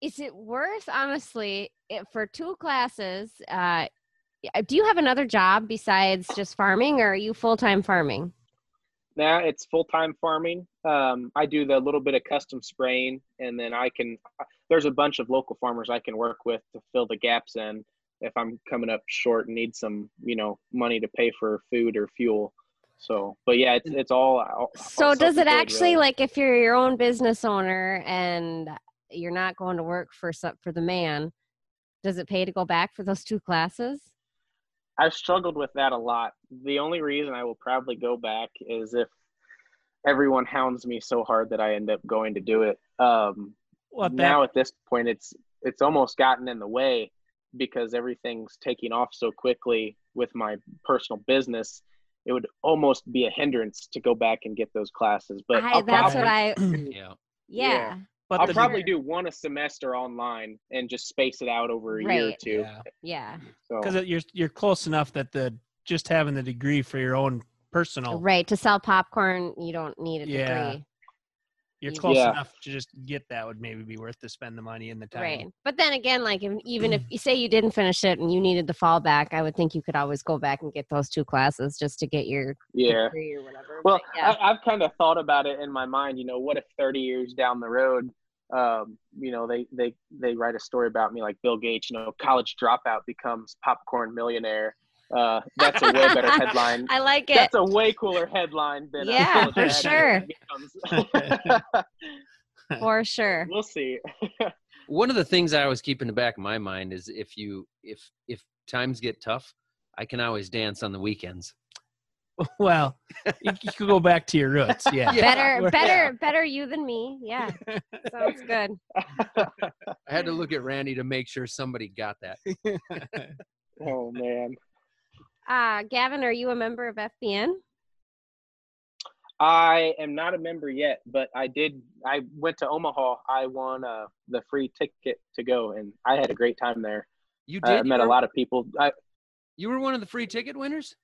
S3: is it worth honestly for two classes? Uh, do you have another job besides just farming, or are you full time farming?
S4: Now it's full time farming. Um, I do the little bit of custom spraying, and then I can. There's a bunch of local farmers I can work with to fill the gaps in if I'm coming up short and need some, you know, money to pay for food or fuel. So, but yeah, it's it's all. all
S3: So,
S4: all
S3: does it actually
S4: really.
S3: like if you're your own business owner and you're not going to work for for the man? Does it pay to go back for those two classes?
S4: I've struggled with that a lot. The only reason I will probably go back is if everyone hounds me so hard that I end up going to do it. Um,
S1: Well, at
S4: now at this point, it's it's almost gotten in the way because everything's taking off so quickly with my personal business. It would almost be a hindrance to go back and get those classes. But
S3: I, that's
S4: probably,
S3: what I.
S2: Yeah.
S3: Yeah.
S1: But
S4: I'll
S1: the,
S4: probably do one a semester online and just space it out over a year or two.
S1: yeah,
S3: Yeah.
S4: So
S1: because you're you're close enough that the just having the degree for your own personal,
S3: Right. To sell popcorn, you don't need a
S1: Yeah.
S3: degree.
S1: You're close
S4: Yeah.
S1: enough to just get that would maybe be worth to spend the money and the time.
S3: Right. But then again, like even if you say you didn't finish it and you needed the fallback, I would think you could always go back and get those two classes just to get your
S4: yeah.
S3: degree or whatever.
S4: Well,
S3: But yeah.
S4: I, I've kind of thought about it in my mind. You know, what if 30 years down the road, um, you know, they they they write a story about me like Bill Gates. You know, college dropout becomes popcorn millionaire. Uh, that's a way better headline.
S3: I like it.
S4: That's a way cooler headline than
S3: Yeah,
S4: a
S1: for
S3: sure. for sure.
S4: we'll see.
S2: One of the things I always keep in the back of my mind is if you if if times get tough, I can always dance on the weekends.
S1: Well, you, you could go back to your roots. Yeah.
S2: Yeah.
S3: better,
S1: we're-
S3: better, better you than me. Yeah, sounds good.
S2: I had to look at Randy to make sure somebody got that.
S4: oh man.
S3: Uh, Gavin, are you a member of FBN?
S4: I am not a member yet, but I did. I went to Omaha. I won uh, the free ticket to go, and I had a great time there.
S2: You did.
S4: I
S2: did.
S4: met
S2: you,
S4: a lot of people. I,
S2: you were one of the free ticket winners.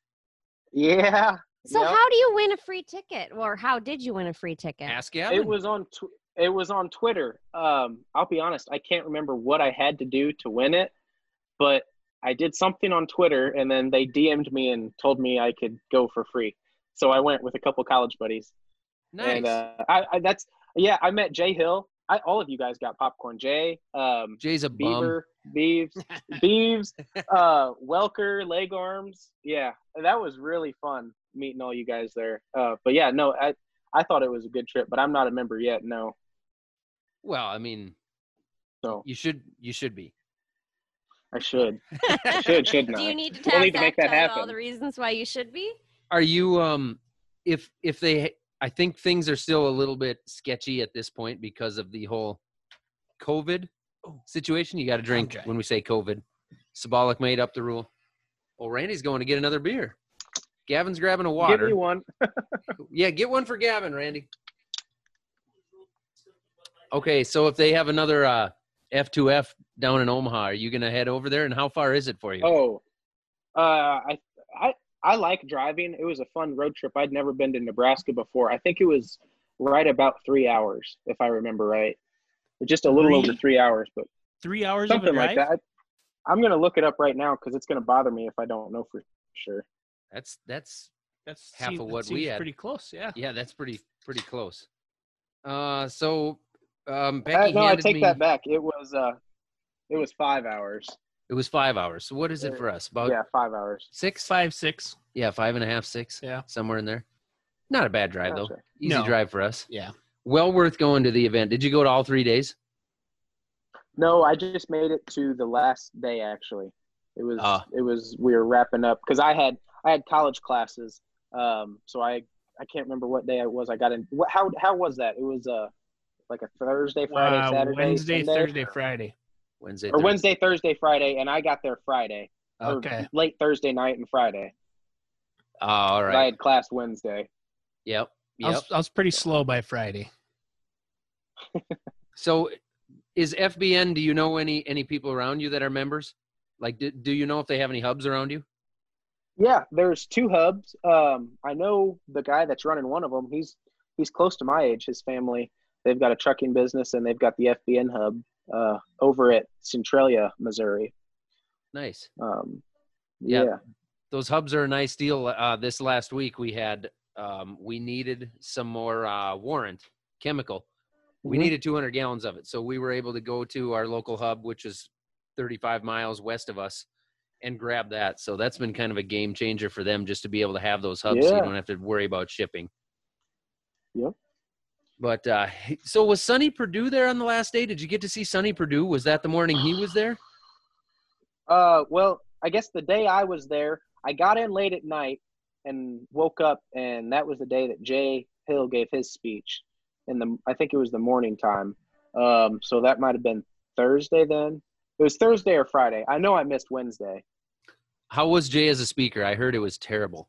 S4: yeah.
S3: So
S4: Yep.
S3: how do you win a free ticket, or how did you win a free ticket?
S2: Ask Gavin.
S4: It was on. Tw- it was on Twitter. Um, I'll be honest. I can't remember what I had to do to win it, but I did something on Twitter, and then they DM'd me and told me I could go for free. So I went with a couple college buddies,
S2: nice.
S4: and uh, I, I that's yeah. I met Jay Hill. I, all of you guys got popcorn. Jay, um,
S2: Jay's a bum.
S4: Beaver, Beeves, Beeves, uh, Welker, Leg Arms. Yeah, that was really fun meeting all you guys there. Uh, but yeah, no, I I thought it was a good trip, but I'm not a member yet. No,
S2: Well, I mean,
S4: so
S2: you should you should be.
S4: I should, I should, shouldn't
S3: do you need to
S4: We'll need to make that
S3: tell you all the reasons why you should be?
S2: Are you um if if they I think things are still a little bit sketchy at this point because of the whole COVID situation. You got to drink
S1: Okay.
S2: when we say COVID. Symbolic made up the rule. Well, Randy's going to get another beer. Gavin's grabbing a water.
S4: Give me one.
S2: Yeah, get one for Gavin, Randy. Okay, so if they have another uh, F2F down in Omaha, are you going to head over there? And how far is it for you?
S4: Oh, uh, I I I like driving. It was a fun road trip. I'd never been to Nebraska before. I think it was right about three hours, if I remember right. Just a little over
S1: Three?
S4: three hours, but
S1: Three hours of a
S4: something
S1: drive.
S4: like that. I'm gonna look it up right now because it's gonna bother me if I don't know for sure.
S2: That's that's
S1: That's
S2: half
S1: seem-
S2: of what we
S1: seems
S2: had.
S1: Pretty close. Yeah.
S2: yeah, that's pretty pretty close. Uh, so um,
S4: Uh,
S2: Becky
S4: no, I take
S2: me.
S4: that back. It was uh, it was five hours.
S2: It was five hours. So what is it
S4: Uh,
S2: for us? About
S4: yeah, five hours.
S2: Six,
S1: five, six.
S2: Yeah, five and a half, six.
S1: Yeah.
S2: somewhere in there. Not a bad drive though.
S4: Gotcha.
S2: Easy
S1: No.
S2: drive for us.
S1: Yeah.
S2: Well worth going to the event. Did you go to all three days?
S4: No, I just made it to the last day. Actually, it was
S2: Ah.
S4: it was we were wrapping up because I had I had college classes. Um, so I I can't remember what day it was. I got in. What how how was that? It was uh like a Thursday, Friday,
S1: Uh,
S4: Saturday,
S1: Wednesday,
S4: Sunday?
S1: Thursday, Friday.
S2: Wednesday.
S4: or
S2: Thursday.
S4: Wednesday, Thursday, Friday, and I got there Friday. or
S1: Okay.
S4: late Thursday night and Friday.
S2: Oh, all
S4: 'cause I had class Wednesday.
S2: Yep.
S1: I,
S2: Yep.
S1: was, I was pretty slow by Friday.
S2: So, is FBN? Do you know any any people around you that are members? Like, do, do you know if they have any hubs around you?
S4: Yeah, there's two hubs. Um, I know the guy that's running one of them. He's he's close to my age. His family they've got a trucking business and they've got the FBN hub uh, over at Centralia, Missouri.
S2: Nice.
S4: Um,
S2: Yeah.
S4: yeah.
S2: Those hubs are a nice deal. Uh, this last week we had um, we needed some more uh, warrant chemical. We
S4: Mhm.
S2: needed 200 gallons of it, so we were able to go to our local hub, which is 35 miles west of us, and grab that. So that's been kind of a game changer for them just to be able to have those hubs, so you don't have to worry about shipping.
S4: Yep.
S2: But uh, so was Sonny Perdue there on the last day? Did you get to see Sonny Perdue? Was that the morning he was there?
S4: Uh, well, I guess the day I was there, I got in late at night and woke up, and that was the day that Jay Hill gave his speech. In the, I think it was the morning time. Um, so that might have been Thursday then. It was Thursday or Friday. I know I missed Wednesday.
S2: How was Jay as a speaker? I heard it was terrible.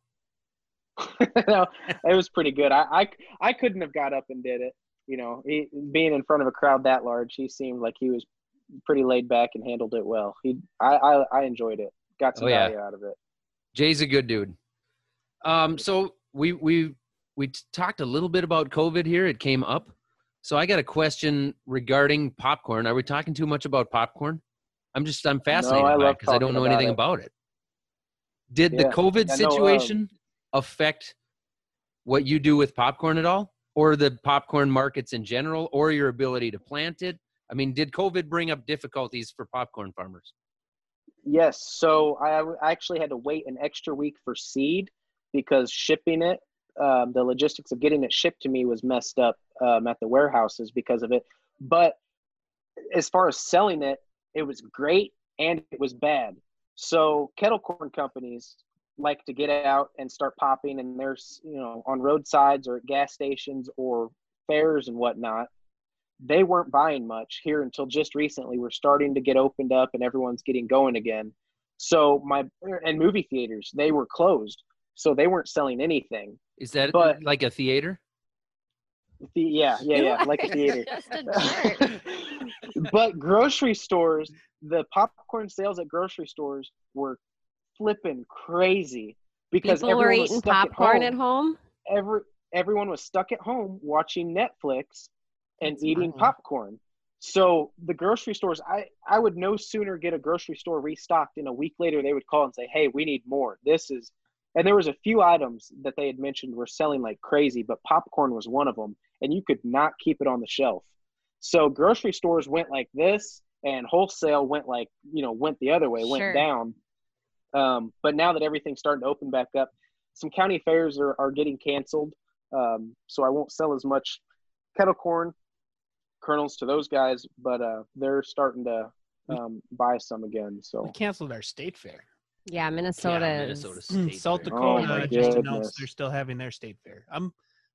S4: no, it was pretty good. I, I I couldn't have got up and did it. You know, he, being in front of a crowd that large, he seemed like he was pretty laid back and handled it well. He, I, I, I enjoyed it. Got some
S2: Oh, yeah.
S4: value out of it.
S2: Jay's a good dude. Um, so we we we talked a little bit about COVID here. It came up. So I got a question regarding popcorn. Are we talking too much about popcorn? I'm just I'm fascinated
S4: I
S2: by it because I don't know
S4: about
S2: anything
S4: it.
S2: about it. Did the COVID
S4: know, um,
S2: situation affect what you do with popcorn at all, or the popcorn markets in general, or your ability to plant it? I mean, did COVID bring up difficulties for popcorn farmers?
S4: Yes. So I actually had to wait an extra week for seed because shipping it, um, the logistics of getting it shipped to me was messed up um, at the warehouses because of it. But as far as selling it, it was great and it was bad. So kettle corn companies like to get out and start popping, and there's you know on roadsides or at gas stations or fairs and whatnot they weren't buying much here until just recently. We're starting to get opened up and everyone's getting going again. So my and movie theaters they were closed, so they weren't selling anything.
S2: Is that
S4: But-
S2: like a theater?
S4: The, yeah, yeah, yeah, like a theater.
S3: a
S4: but grocery stores, the popcorn sales at grocery stores were flipping crazy because
S3: People were
S4: everyone was
S3: eating
S4: stuck
S3: popcorn
S4: at
S3: at
S4: home.
S3: home.
S4: Every everyone was stuck at home watching Netflix and
S3: That's
S4: eating
S1: wild.
S4: popcorn. So the grocery stores, I I would no sooner get a grocery store restocked, and a week later they would call and say, "Hey, we need more. This is." And there was a few items that they had mentioned were selling like crazy, but popcorn was one of them, and you could not keep it on the shelf. So grocery stores went like this, and wholesale went like you know went the other way,
S3: Sure.
S4: went down. Um, but now that everything's starting to open back up, some county fairs are, are getting canceled. Um, so I won't sell as much kettle corn kernels to those guys, but uh, they're starting to um, buy some again.
S1: So We
S4: So
S1: canceled our state fair.
S3: Yeah, Minnesota.
S2: Yeah,
S3: is-
S2: Minnesota
S1: Mm,
S2: State
S1: South
S2: Fair.
S4: Oh,
S1: Dakota
S4: my
S1: just
S4: goodness.
S1: announced they're still having their state fair. I'm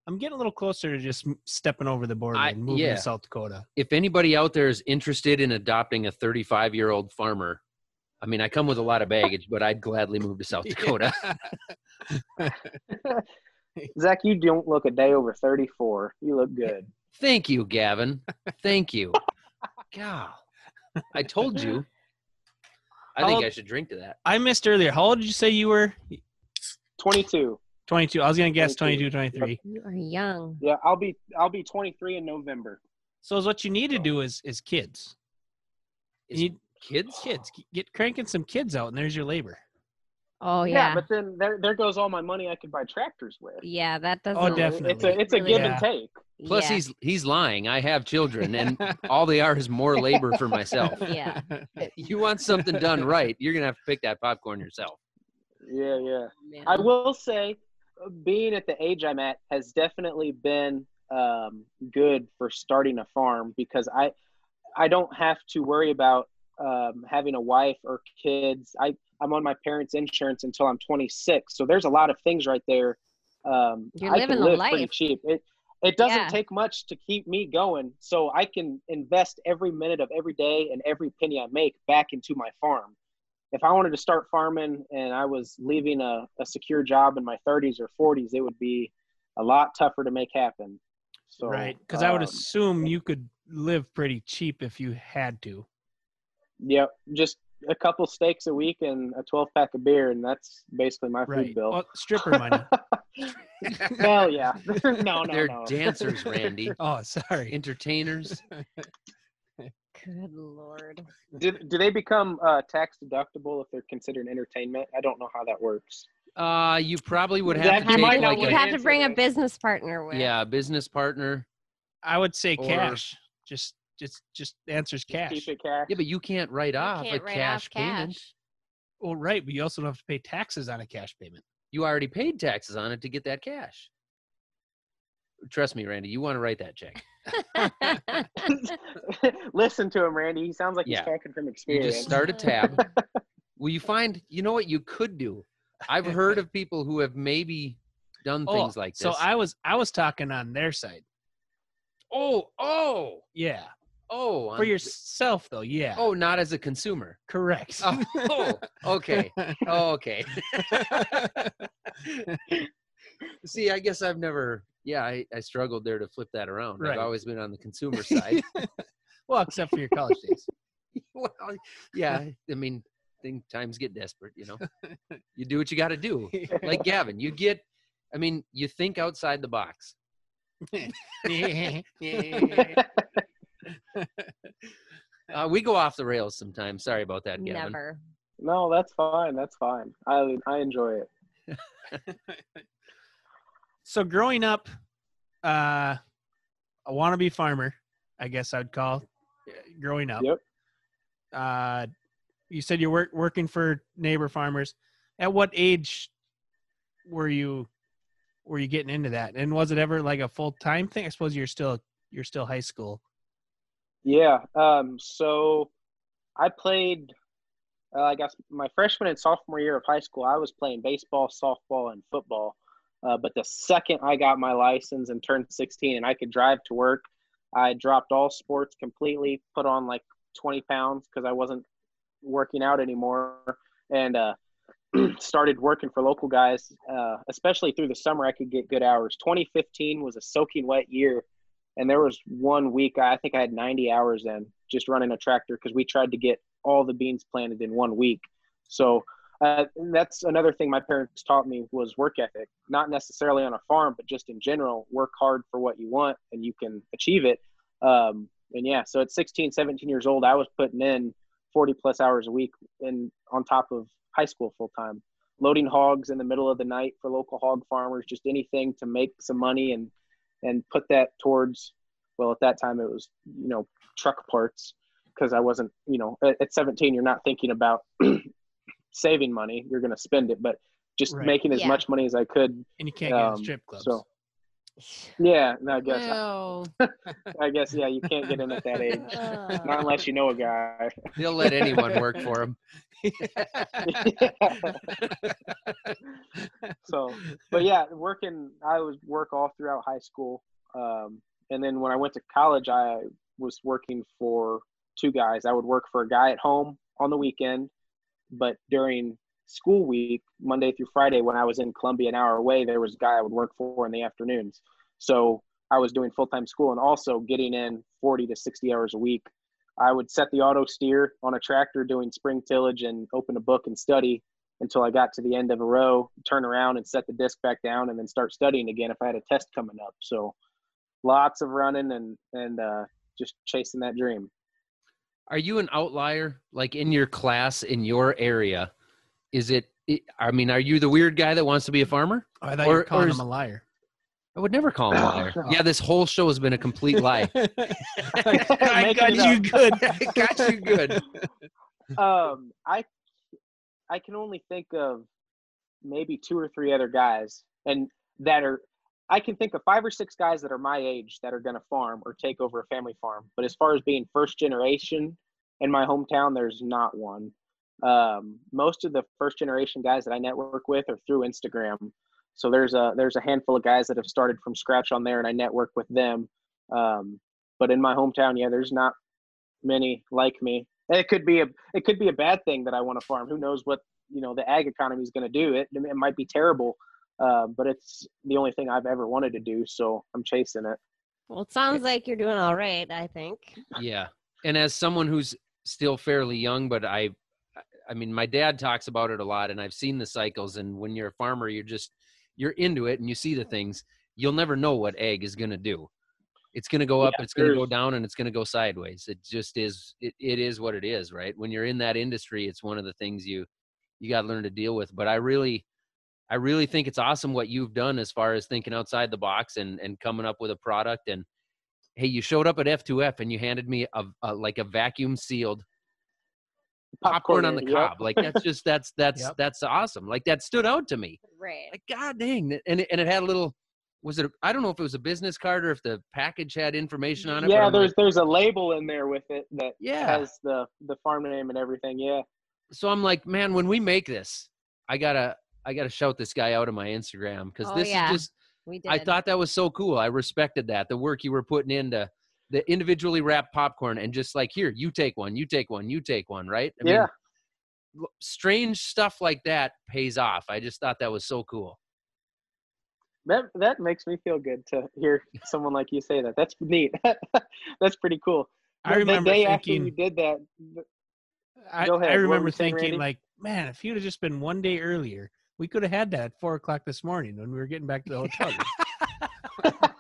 S1: I'm getting a little closer to just stepping over the border
S2: I-
S1: and moving
S2: yeah.
S1: to South Dakota.
S2: if anybody out there is interested in adopting a 35 year old farmer, I mean, I come with a lot of baggage, but I'd gladly move to South Dakota.
S4: Zach, you don't look a day over 34. You look good.
S2: Thank you, Gavin. Thank you. God, I told you. I
S1: How
S2: think
S1: old-
S2: I should drink to that.
S1: I missed earlier. How old did you say you were?
S4: 22.
S1: 22. I was going to guess 22,
S4: 22.
S1: 23.
S3: You are young.
S4: Yeah, I'll be I'll be 23 in November.
S1: So is what you need to oh. do is is kids.
S2: Is
S1: You need
S2: kids?
S1: kids. Get cranking some kids out and there's your labor.
S3: Oh
S4: yeah.
S3: yeah.
S4: but then there there goes all my money I could buy tractors with.
S3: Yeah, that doesn't.
S1: Oh, definitely.
S4: It's a it's a
S3: really-
S4: give
S1: Yeah.
S4: and take.
S2: Plus,
S3: yeah.
S2: he's he's lying. I have children, and all they are is more labor for myself.
S3: Yeah.
S2: You want something done right, you're gonna have to pick that popcorn yourself.
S4: Yeah, yeah.
S3: Man.
S4: I will say, uh, being at the age I'm at has definitely been um, good for starting a farm because I I don't have to worry about um, having a wife or kids. I I'm on my parents' insurance until I'm 26, so there's a lot of things right there. Um,
S3: You're
S4: I
S3: living
S4: can
S3: the
S4: live pretty cheap. It it doesn't
S3: Yeah.
S4: take much to keep me going, so I can invest every minute of every day and every penny I make back into my farm if I wanted to start farming and I was leaving a, a secure job in my 30s or 40s, it would be a lot tougher to make happen. So,
S1: right. Because I would
S4: um,
S1: assume you could live pretty cheap if you had to.
S4: Yep, just a couple steaks a week and a 12 pack of beer, and that's basically my
S1: Right.
S4: food bill.
S1: Well, stripper money.
S4: Hell yeah. no, no, no.
S2: They're
S4: no.
S2: dancers, Randy.
S1: oh, sorry.
S2: Entertainers.
S3: Good lord.
S4: do, do they become uh, tax deductible if they're considered entertainment? I don't know how that works.
S2: Uh, you probably would have
S4: That-
S2: to take like
S3: You'd
S2: a,
S3: have to bring a business partner with.
S2: yeah, a business partner.
S1: I would say
S2: Or-
S1: cash. Just, just, just answers cash.
S4: Keep it cash.
S2: Yeah, but you can't write
S3: You
S2: off
S3: can't
S2: a
S3: write
S2: cash
S3: off
S2: payment.
S3: cash.
S1: Well, right, but you also don't have to pay taxes on a cash payment.
S2: You already paid taxes on it to get that cash. Trust me, Randy. You want to write that check.
S4: Listen to him, Randy. He sounds like
S2: Yeah.
S4: he's talking from
S2: You
S4: experience.
S2: just start a tab. Well, you find, you know what you could do? I've heard of people who have maybe done
S1: Oh,
S2: things like this.
S1: so I was, I was talking on their side.
S2: oh, oh,
S1: Yeah,
S2: oh,
S1: for
S2: on-
S1: yourself though. Yeah.
S2: Oh, not as a consumer.
S1: correct.
S2: Oh, oh, okay. Oh, okay. See, I guess I've never, yeah, I, I struggled there to flip that around.
S1: Right.
S2: I've always been on the consumer side.
S1: well, except for your college days.
S2: well, yeah, I mean, thing, times get desperate, you know. You do what you got to do. Like Gavin, you get, I mean, you think outside the box. Uh, we go off the rails sometimes. Sorry about that, Gavin.
S3: Never.
S4: no, that's fine. That's fine. I I enjoy it.
S1: so growing up, uh, a wannabe farmer, I guess I'd call growing up.
S4: Yep.
S1: Uh, you said you were working for neighbor farmers. At what age were you were you getting into that? And was it ever like a full time thing? I suppose you're still you're still high school.
S4: Yeah. Um. So, I played. Uh, I guess my freshman and sophomore year of high school, I was playing baseball, softball, and football. Uh, but the second I got my license and turned 16 and I could drive to work, I dropped all sports completely, put on like 20 pounds because I wasn't working out anymore, and uh, started working for local guys. Uh, especially through the summer, I could get good hours. 2015 was a soaking wet year, and there was one week I think I had 90 hours in just running a tractor because we tried to get all the beans planted in one week. So uh, that's another thing my parents taught me was work ethic. Not necessarily on a farm, but just in general, work hard for what you want and you can achieve it. Um, and yeah, so at 16, 17 years old, I was putting in 40 plus hours a week and on top of high school full time, loading hogs in the middle of the night for local hog farmers, just anything to make some money and and put that towards. Well, at that time it was you know truck parts because I wasn't you know at, at 17 you're not thinking about saving money, you're going to spend it, but just
S1: Right.
S4: making as
S3: Yeah.
S4: much money as I could.
S1: And you can't get in
S4: Um,
S1: strip clubs.
S4: So yeah, no, I guess
S3: No.
S4: I guess yeah, you can't get in at that age. Not unless you know a guy.
S2: They'll let anyone work for them.
S4: so but yeah working i was work all throughout high school um, and then when i went to college i was working for two guys i would work for a guy at home on the weekend but during school week monday through friday when i was in columbia an hour away there was a guy i would work for in the afternoons so i was doing full-time school and also getting in 40 to 60 hours a week i would set the auto steer on a tractor doing spring tillage and open a book and study until I got to the end of a row, turn around and set the disc back down, and then start studying again if I had a test coming up. So lots of running and and uh, just chasing that dream.
S2: Are you an outlier? Like in your class, in your area? Is it, it- I mean, are you the weird guy that wants to be a farmer?
S1: Oh, I thought you were calling
S2: or
S1: him a liar.
S2: I would never call him a liar. Yeah, this whole show has been a complete lie.
S1: I got you
S4: up.
S1: good.
S2: I got you good.
S4: Um, I I can only think of maybe two or three other guys, and that are I can think of five or six guys that are my age that are going to farm or take over a family farm. But as far as being first generation in my hometown, there's not one. Um, most of the first generation guys that I network with are through Instagram. So there's a there's a handful of guys that have started from scratch on there, and I network with them. Um, but in my hometown, yeah, there's not many like me. And it could be a it could be a bad thing that I want to farm. Who knows what you know the ag economy is going to do? It it might be terrible, uh, but it's the only thing I've ever wanted to do. So I'm chasing it.
S3: Well, it sounds like you're doing all right. I think.
S2: Yeah. And as someone who's still fairly young, but I I mean, my dad talks about it a lot, and I've seen the cycles. And when you're a farmer, you're just you're into it, and you see the things. You'll never know what ag is going to do. It's going to go up,
S4: Yeah,
S2: it's going to go down, and it's going to go sideways. It just is. It, it is what it is, right? When you're in that industry, it's one of the things you you got to learn to deal with. But I really, I really think it's awesome what you've done as far as thinking outside the box and and coming up with a product. And hey, you showed up at F2F and you handed me a, a like a vacuum sealed popcorn on the
S4: yep.
S2: cob. Like that's just that's that's
S1: Yep.
S2: that's awesome. Like that stood out to me.
S3: Right.
S2: Like god dang, and it, and it had a little. Was it? I don't know if it was a business card or if the package had information on it.
S4: Yeah, there's
S2: like-
S4: there's a label in there with it that
S2: Yeah.
S4: has the the farm name and everything. Yeah.
S2: so I'm like, man, when we make this, I gotta I gotta shout this guy out on my Instagram because
S3: Oh,
S2: this
S3: yeah.
S2: is just.
S3: We did.
S2: I thought that was so cool. I respected that the work you were putting into the individually wrapped popcorn and just like here, you take one, you take one, you take one, right? I
S4: yeah.
S2: l- strange stuff like that pays off. I just thought that was so cool.
S4: That that makes me feel good to hear someone like you say that. That's neat. That's pretty cool.
S1: I
S4: The-
S1: remember
S4: the day after
S1: thinking.
S4: you did that.
S1: I,
S4: Go ahead.
S1: I remember
S4: you saying,
S1: thinking like, man, if you'd have just been one day earlier, we could have had that at four o'clock this morning when we were getting back to the hotel.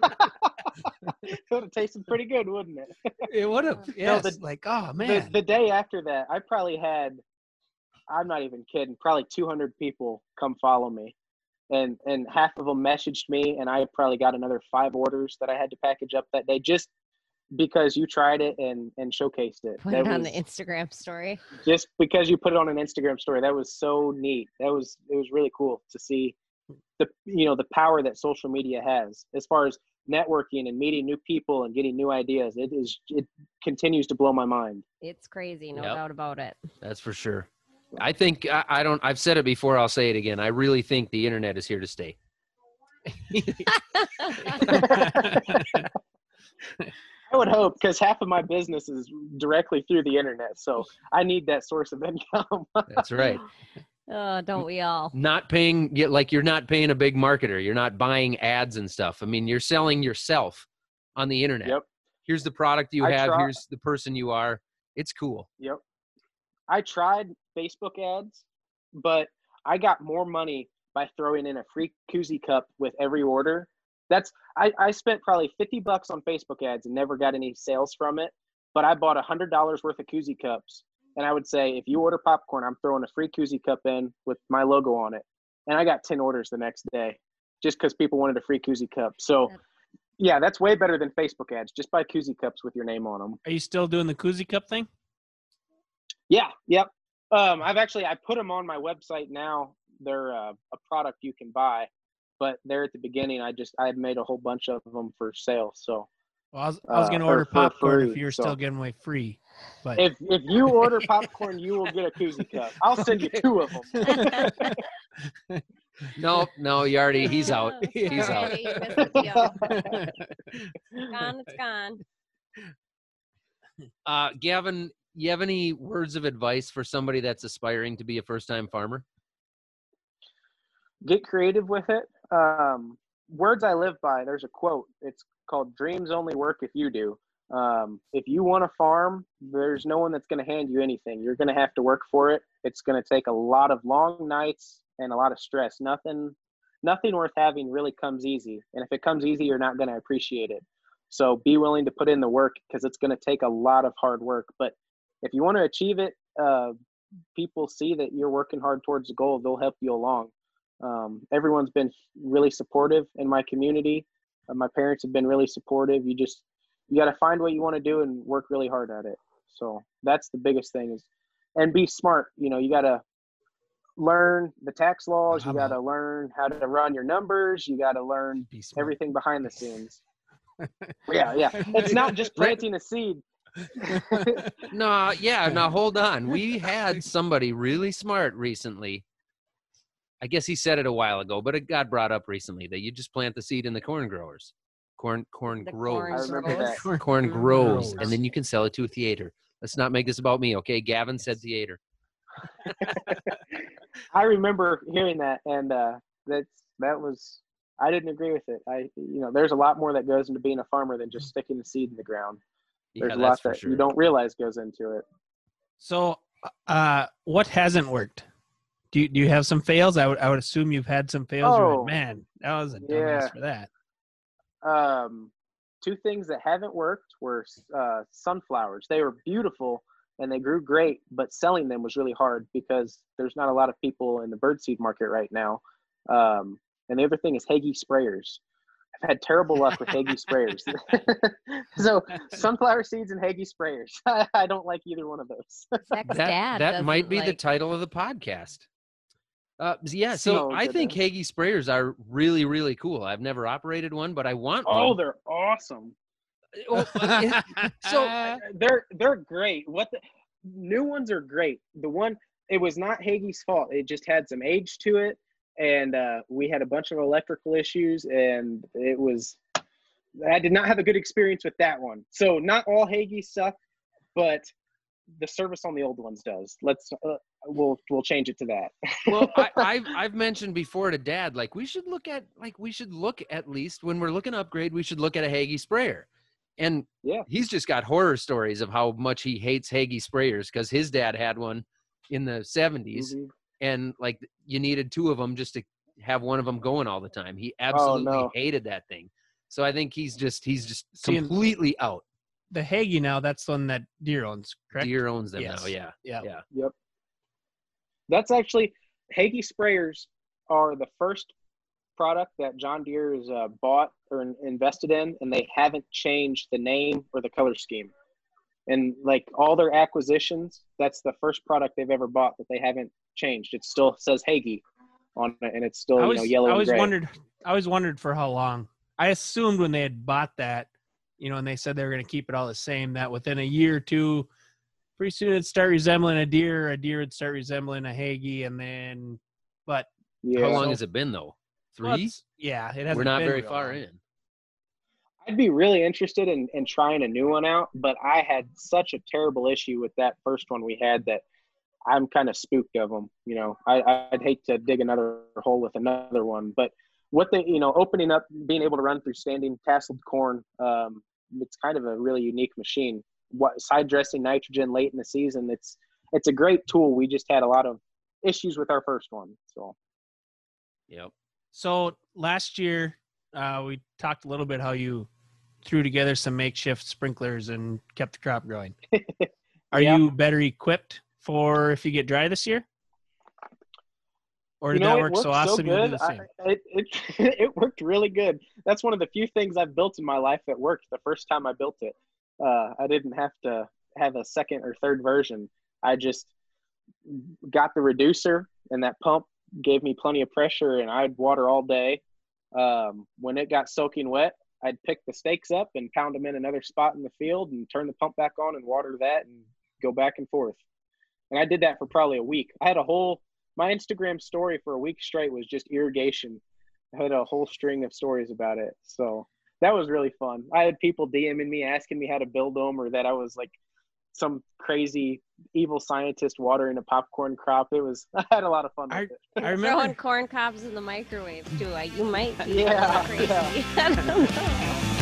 S1: room.
S4: it would have tasted pretty good, wouldn't it?
S1: it would have.
S4: No, the-
S1: like, oh
S4: The,
S1: man.
S4: the day after that, I probably had, I'm not even kidding, probably 200 people come follow me. And, and half of them messaged me, and I probably got another five orders that I had to package up that day just because you tried it and, and showcased it.
S3: Put
S4: that
S3: it on
S4: was,
S3: the Instagram story.
S4: just because you put it on an Instagram story. That was so neat. That was it was really cool to see the you know the power that social media has as far as networking and meeting new people and getting new ideas. It is it continues to blow my mind.
S3: It's crazy, no
S2: Yep.
S3: doubt about it.
S2: That's for sure. I think I, I don't. I've said it before. I'll say it again. I really think the internet is here to stay.
S4: I would hope because half of my business is directly through the internet, so I need that source of income.
S2: That's right.
S3: oh, don't we all?
S2: not paying yet like you're not paying a big marketer. You're not buying ads and stuff. I mean, you're selling yourself on the internet.
S4: Yep.
S2: Here's the product you
S4: I
S2: have.
S4: try-
S2: Here's the person you are. It's cool.
S4: Yep. I tried Facebook ads, but I got more money by throwing in a free koozie cup with every order. That's I, I spent probably 50 bucks on Facebook ads and never got any sales from it. But I bought a hundred dollars worth of koozie cups. And I would say if you order popcorn, I'm throwing a free koozie cup in with my logo on it. And I got 10 orders the next day just because people wanted a free koozie cup. So yeah, that's way better than Facebook ads. Just buy koozie cups with your name on them.
S1: Are you still doing the koozie cup thing?
S4: Yeah, yep. Um, I've actually I put them on my website now. They're uh, a product you can buy, but there at the beginning, I just I had made a whole bunch of them for sale. So
S1: Well, I was, I was
S4: Uh,
S1: going to
S4: or
S1: order
S4: for
S1: popcorn if
S4: free,
S1: you were
S4: so-
S1: still giving away free. But
S4: if if you order popcorn, you will get a koozie cup. I'll send you two of them.
S2: No, no, you already. He's out. He's out.
S3: Sorry, you missed the deal. gone, it's gone.
S2: Uh, Gavin, you have any words of advice for somebody that's aspiring to be a first-time farmer?
S4: Get creative with it. Um, words I live by. There's a quote. It's called "Dreams only work if you do." Um, if you want to farm, there's no one that's going to hand you anything. You're going to have to work for it. It's going to take a lot of long nights and a lot of stress. Nothing, nothing worth having really comes easy. And if it comes easy, you're not going to appreciate it. So be willing to put in the work because it's going to take a lot of hard work. But if you want to achieve it, uh, people see that you're working hard towards the goal. They'll help you along. Um, everyone's been really supportive in my community. Uh, my parents have been really supportive. You just you got to find what you want to do and work really hard at it. So that's the biggest thing is, and be smart. You know, you got to learn the tax laws. You got to
S1: uh-huh.
S4: learn how to run your numbers. You got to learn
S1: be
S4: everything behind the scenes. yeah, yeah. It's not just planting a seed.
S2: No, yeah. Now hold on. We had somebody really smart recently. I guess he said it a while ago, but it got brought up recently that you just plant the seed in the corn growers. Corn, corn
S3: The
S2: grows.
S3: corn grows.
S4: that.
S2: corn
S3: Mhm.
S2: grows,
S1: Grows.
S2: and then you can sell it to a theater. Let's not make this about me, okay? Gavin said theater.
S4: I remember hearing that, and uh, that's that was I didn't agree with it. I you know there's a lot more that goes into being a farmer than just sticking the seed in the ground. There's
S2: yeah,
S4: a lot that
S2: sure.
S4: you don't realize goes into it.
S1: So Uh, what hasn't worked? Do you, do you have some fails? I would I would assume you've had some fails. You're like,
S4: Oh.
S1: man, that was a dumbass
S4: Yeah.
S1: for that.
S4: Um, two things that haven't worked were uh, sunflowers. They were beautiful and they grew great, but selling them was really hard because there's not a lot of people in the birdseed market right now. Um, and the other thing is Hagie sprayers. I've had terrible luck with Hagie sprayers. so sunflower seeds and Hagie sprayers. I don't like either one of those.
S2: That that might be the title of the podcast. Uh, yeah, so
S4: Oh,
S2: I think. Hagie sprayers are really, really cool. I've never operated one, but I want
S4: Oh,
S2: one.
S4: they're awesome.
S2: Uh, so
S4: they're they're great. What the new ones are great. The one it was not Hagie's fault. It just had some age to it, and uh, we had a bunch of electrical issues, and it was. I did not have a good experience with that one. So not all Hagies suck, but the service on the old ones does. Let's uh, we'll we'll change it to that.
S2: well, I, I've I've mentioned before to Dad, like we should look at like we should look at least when we're looking to upgrade, we should look at a Hagie sprayer. And
S4: Yeah.
S2: he's just got horror stories of how much he hates Hagie sprayers because his dad had one in the 70s
S4: Mhm.
S2: and like you needed two of them just to have one of them going all the time. He absolutely
S4: no.
S2: hated that thing. So I think he's just he's just
S1: See,
S2: completely out.
S1: The Hagie now, that's the one that Deere owns, correct?
S2: Deere owns them
S1: Yes.
S2: now. Yeah.
S1: Yeah.
S2: Yeah.
S4: That's actually Hagie sprayers are the first product that John Deere has uh, bought or in- invested in, and they haven't changed the name or the color scheme. And like all their acquisitions, that's the first product they've ever bought that they haven't changed. It still says Hagie on it, and it's still you know yellow
S1: I always wondered. I always wondered for how long. I assumed when they had bought that, you know, and they said they were going to keep it all the same, that within a year or two, pretty soon it'd start resembling a Deere. A Deere would start resembling a Hagie, and then, but
S4: yeah.
S2: How long has it been though? Three?
S1: it's- yeah, it hasn't.
S2: We're not
S1: been
S2: very far
S1: long.
S2: in.
S4: I'd be really interested in, in trying a new one out, but I had such a terrible issue with that first one we had that I'm kind of spooked of them. You know, I, I'd hate to dig another hole with another one, but what they, you know, opening up, being able to run through standing tasseled corn, um, it's kind of a really unique machine. What side dressing nitrogen late in the season, it's it's a great tool. We just had a lot of issues with our first one, so
S2: Yep.
S1: So last year, uh, we talked a little bit how you threw together some makeshift sprinklers and kept the crop growing. Are
S4: Yeah.
S1: you better equipped for if you get dry this year? Or did
S4: you know,
S1: that work so awesome you
S4: good.
S1: the same?
S4: I, it, it it worked really good. That's one of the few things I've built in my life that worked. The first time I built it, uh, I didn't have to have a second or third version. I just got the reducer, and that pump gave me plenty of pressure, and I'd water all day. Um, when it got soaking wet, I'd pick the stakes up and pound them in another spot in the field, and turn the pump back on and water that, and go back and forth. And I did that for probably a week. I had a whole my Instagram story for a week straight was just irrigation. I had a whole string of stories about it. So that was really fun. I had people DMing me asking me how to build them or that I was like some crazy evil scientist watering a popcorn crop. It was I had a lot of fun with it.
S1: I
S3: Throwing
S1: remember
S3: corn cobs in the microwave too. I, you might be
S4: Yeah,
S3: crazy.
S4: yeah.
S3: I don't know.